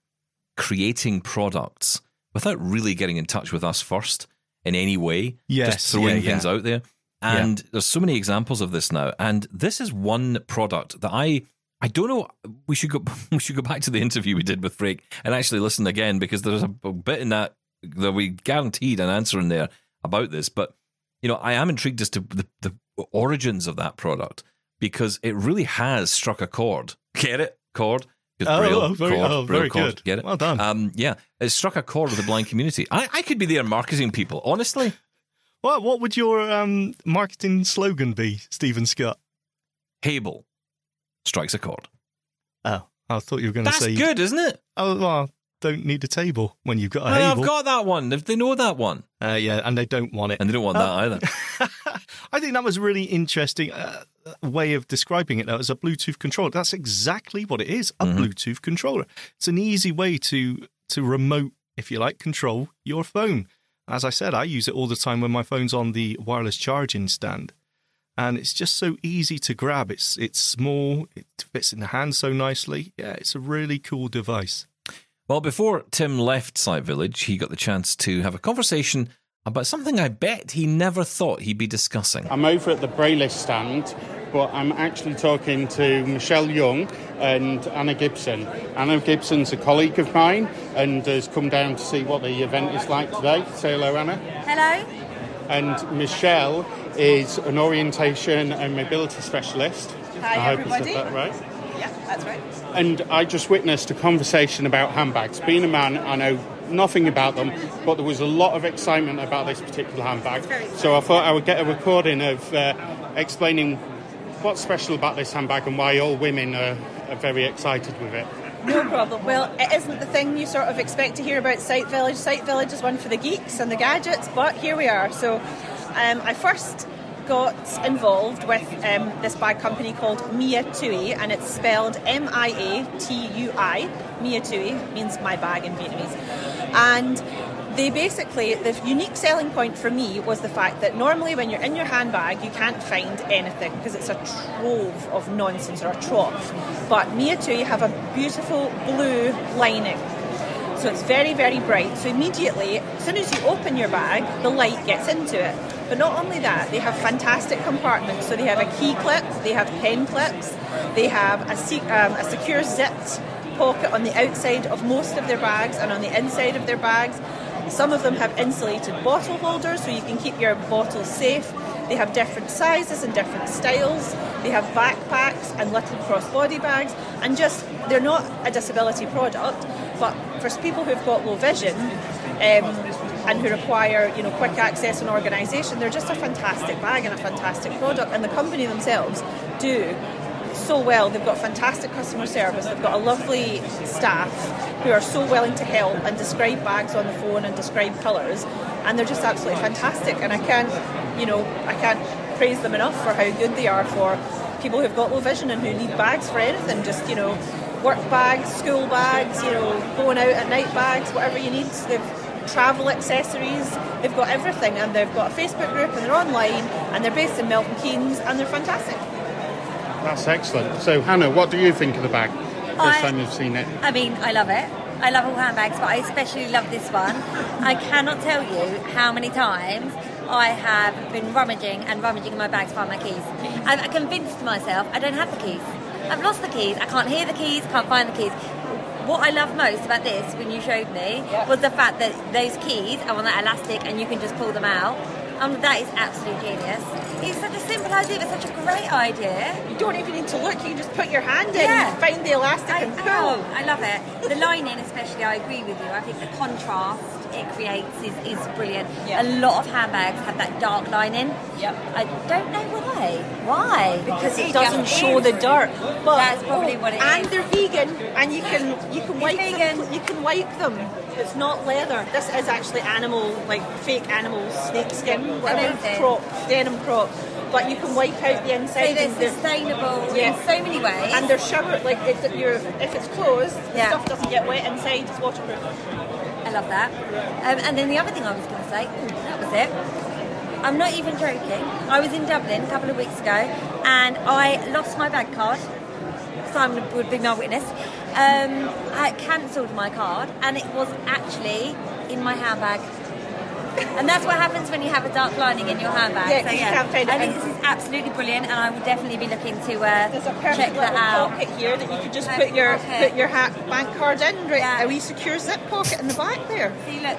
[SPEAKER 2] creating products without really getting in touch with us first in any way.
[SPEAKER 4] Yes,
[SPEAKER 2] just throwing
[SPEAKER 4] yeah,
[SPEAKER 2] things
[SPEAKER 4] yeah.
[SPEAKER 2] out there. And there's so many examples of this now. And this is one product that I I don't know. We should go. (laughs) We should go back to the interview we did with Freek and actually listen again because there's a, a bit in that that we guaranteed an answer in there about this. But you know, I am intrigued as to the, the origins of that product because it really has struck a chord. Get it? Chord.
[SPEAKER 4] Oh,
[SPEAKER 2] Braille,
[SPEAKER 4] oh, very-
[SPEAKER 2] chord,
[SPEAKER 4] oh,
[SPEAKER 2] Braille
[SPEAKER 4] very
[SPEAKER 2] chord.
[SPEAKER 4] good.
[SPEAKER 2] Get it?
[SPEAKER 4] Well done.
[SPEAKER 2] Um, yeah, it struck a chord with the blind community. I, I could be their marketing people, honestly.
[SPEAKER 4] What what would your um, marketing slogan be, Steven Scott?
[SPEAKER 2] Hable strikes a chord.
[SPEAKER 4] Oh, I thought you were going to
[SPEAKER 2] That's
[SPEAKER 4] say.
[SPEAKER 2] good, isn't it?
[SPEAKER 4] Oh, well, don't need a table when you've got a
[SPEAKER 2] Well,
[SPEAKER 4] Hable.
[SPEAKER 2] I've got that one. They know that one,
[SPEAKER 4] Uh, yeah, and they don't want it.
[SPEAKER 2] and they don't want that either. (laughs)
[SPEAKER 4] I think that was really interesting uh, way of describing it. Though, as a Bluetooth controller. That's exactly what it is—a
[SPEAKER 2] Mm-hmm.
[SPEAKER 4] Bluetooth controller. It's an easy way to to remote, if you like, control your phone. As I said, I use it all the time when my phone's on the wireless charging stand, and it's just so easy to grab. It's it's small, it fits in the hand so nicely. Yeah, it's a really cool device.
[SPEAKER 2] Well, before Tim left Sight Village, he got the chance to have a conversation about something I bet he never thought he'd be discussing.
[SPEAKER 6] I'm over at the Braille stand, but I'm actually talking to Michelle Young and Hannah Gibson. Hannah Gibson's a colleague of mine and has come down to see what the event is like today. Say hello, Hannah.
[SPEAKER 10] Hello.
[SPEAKER 6] And Michelle is an orientation and mobility specialist.
[SPEAKER 10] Hi,
[SPEAKER 6] I hope
[SPEAKER 10] everybody.
[SPEAKER 6] I said that right.
[SPEAKER 10] Yeah, that's right.
[SPEAKER 6] And I just witnessed a conversation about handbags. Being a man, I know nothing about them, but there was a lot of excitement about this particular handbag. So I thought I would get a recording of uh, explaining what's special about this handbag and why all women are, are very excited with it.
[SPEAKER 10] No problem. Well, it isn't the thing you sort of expect to hear about Sight Village. Sight Village is one for the geeks and the gadgets, but here we are. So um, I first got involved with um, this bag company called Mia Tui, and it's spelled M I A T U I. Mia Tui means my bag in Vietnamese. And they basically, the unique selling point for me was the fact that normally when you're in your handbag, you can't find anything because it's a trove of nonsense or a trough. But Mia Tui have a beautiful blue lining. So it's very, very bright. So immediately, as soon as you open your bag, the light gets into it. But not only that, they have fantastic compartments. So they have a key clip, they have pen clips, they have a, um, a secure zipped pocket on the outside of most of their bags and on the inside of their bags. Some of them have insulated bottle holders so you can keep your bottles safe. They have different sizes and different styles. They have backpacks and little crossbody bags, and just they're not a disability product, but for people who've got low vision um, and who require you know quick access and organisation, they're just a fantastic bag and a fantastic product. And the company themselves do so well. They've got fantastic customer service. They've got a lovely staff who are so willing to help and describe bags on the phone and describe colours, and they're just absolutely fantastic. And I can't, you know, I can't praise them enough for how good they are for people who've got low vision and who need bags for anything. Just you know, work bags, school bags, you know, going out at night bags, whatever you need. They've travel accessories. They've got everything, and they've got a Facebook group, and they're online, and they're based in Milton Keynes, and they're fantastic.
[SPEAKER 6] That's excellent. So, Hannah, what do you think of the bag? First
[SPEAKER 11] I-
[SPEAKER 6] time you've seen it.
[SPEAKER 11] I mean, I love it. I love all handbags, but I especially love this one. I (laughs) cannot tell you how many times I have been rummaging and rummaging in my bags to find my keys. I've convinced myself I don't have the keys. I've lost the keys. I can't hear the keys. Can't find the keys. What I love most about this, when you showed me, was the fact that those keys are on that elastic and you can just pull them out. Um, that is absolute genius. It's such a simple idea, but such a great idea.
[SPEAKER 10] You don't even need to look, you can just put your hand in,
[SPEAKER 11] Yeah.
[SPEAKER 10] find the elastic
[SPEAKER 11] I,
[SPEAKER 10] and pull.
[SPEAKER 11] oh, I love it. The lining, especially, I agree with you. I think the contrast it creates is, is brilliant.
[SPEAKER 10] Yeah.
[SPEAKER 11] A lot of handbags have that dark lining.
[SPEAKER 10] Yep.
[SPEAKER 11] I don't know why. Why?
[SPEAKER 10] because it doesn't show the dirt. But
[SPEAKER 11] That's probably what it
[SPEAKER 10] and
[SPEAKER 11] is.
[SPEAKER 10] they're vegan, and you can you can wipe them. You can wipe them. It's not leather. This is actually animal, like fake animal snake skin, whatever
[SPEAKER 11] Amazing.
[SPEAKER 10] crop, denim crop. But you can wipe out the inside. and they're-
[SPEAKER 11] sustainable
[SPEAKER 10] Yeah.
[SPEAKER 11] in so many ways.
[SPEAKER 10] and they're showered like if you're if it's closed, the
[SPEAKER 11] Yeah.
[SPEAKER 10] stuff doesn't get wet inside. It's waterproof.
[SPEAKER 11] I love that. Um, and then the other thing I was going to say, ooh, that was it. I'm not even joking. I was in Dublin a couple of weeks ago and I lost my bag card. Simon would be my witness. Um, I cancelled my card and it was actually in my handbag. And that's what happens when you have a dark lining in your handbag.
[SPEAKER 10] Yeah, 'cause you can't find it
[SPEAKER 11] I think this is absolutely brilliant, and I will definitely be looking to uh,
[SPEAKER 10] There's a perfect
[SPEAKER 11] check that
[SPEAKER 10] little
[SPEAKER 11] out.
[SPEAKER 10] pocket here that you could just
[SPEAKER 11] Perfect
[SPEAKER 10] put your
[SPEAKER 11] pocket.
[SPEAKER 10] put your hat bank card in. Right,
[SPEAKER 11] Yeah.
[SPEAKER 10] a wee secure zip pocket in the back there,
[SPEAKER 11] See, look,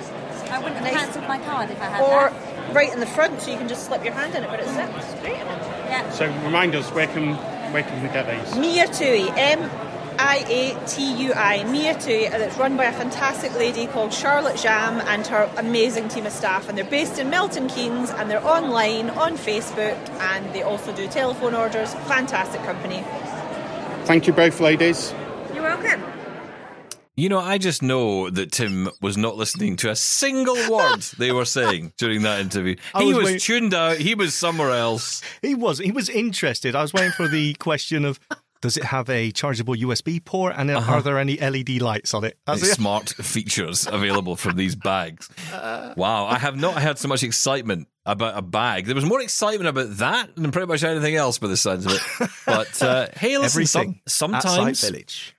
[SPEAKER 11] I wouldn't have
[SPEAKER 10] Nice.
[SPEAKER 11] cancelled my card if I had
[SPEAKER 10] or
[SPEAKER 11] that.
[SPEAKER 10] right in the front, so you can just slip your hand in it, but it's zipped. It's great.
[SPEAKER 11] Yeah.
[SPEAKER 6] So remind us, where can where can we get these?
[SPEAKER 10] Mia Tui, M I A T U I, Mia Tui, and it's run by a fantastic lady called Charlotte Jam and her amazing team of staff. And they're based in Milton Keynes and they're online on Facebook and they also do telephone orders. Fantastic company.
[SPEAKER 6] Thank you both, ladies.
[SPEAKER 11] You're welcome.
[SPEAKER 2] You know, I just know that Tim was not listening to a single word (laughs) they were saying during that interview.
[SPEAKER 4] I
[SPEAKER 2] He
[SPEAKER 4] was
[SPEAKER 2] was
[SPEAKER 4] wait-
[SPEAKER 2] tuned out. He was somewhere else.
[SPEAKER 4] He was he was interested. I was waiting for the question of does it have a chargeable USB port and are there any LED lights on it? That's it. (laughs)
[SPEAKER 2] smart features available from these bags. Wow, I have not had so much excitement about a bag. There was more excitement about that than pretty much anything else by the sounds of it. But uh, hey, listen, some, sometimes,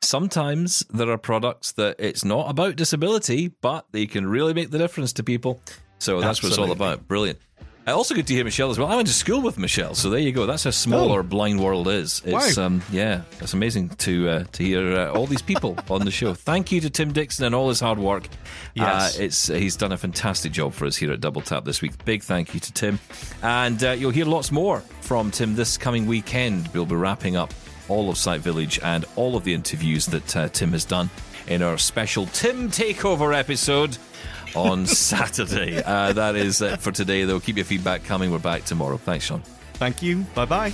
[SPEAKER 2] sometimes there are products that it's not about disability, but they can really make the difference to people. So that's what it's all about. Brilliant. Uh, also good to hear Michelle as well. I went to school with Michelle, so there you go. That's how small
[SPEAKER 4] Oh.
[SPEAKER 2] our blind world is. It's
[SPEAKER 4] Wow.
[SPEAKER 2] um, yeah, it's amazing to uh, to hear uh, all these people (laughs) on the show. Thank you to Tim Dixon and all his hard work.
[SPEAKER 4] Yes.
[SPEAKER 2] uh, it's he's done a fantastic job for us here at Double Tap this week. Big thank you to Tim, and uh, you'll hear lots more from Tim this coming weekend. We'll be wrapping up all of Sight Village and all of the interviews that uh, Tim has done in our special Tim Takeover episode on Saturday. Uh, that is it for today, though. Keep your feedback coming. We're back tomorrow. Thanks, Shaun.
[SPEAKER 4] Thank you. Bye bye.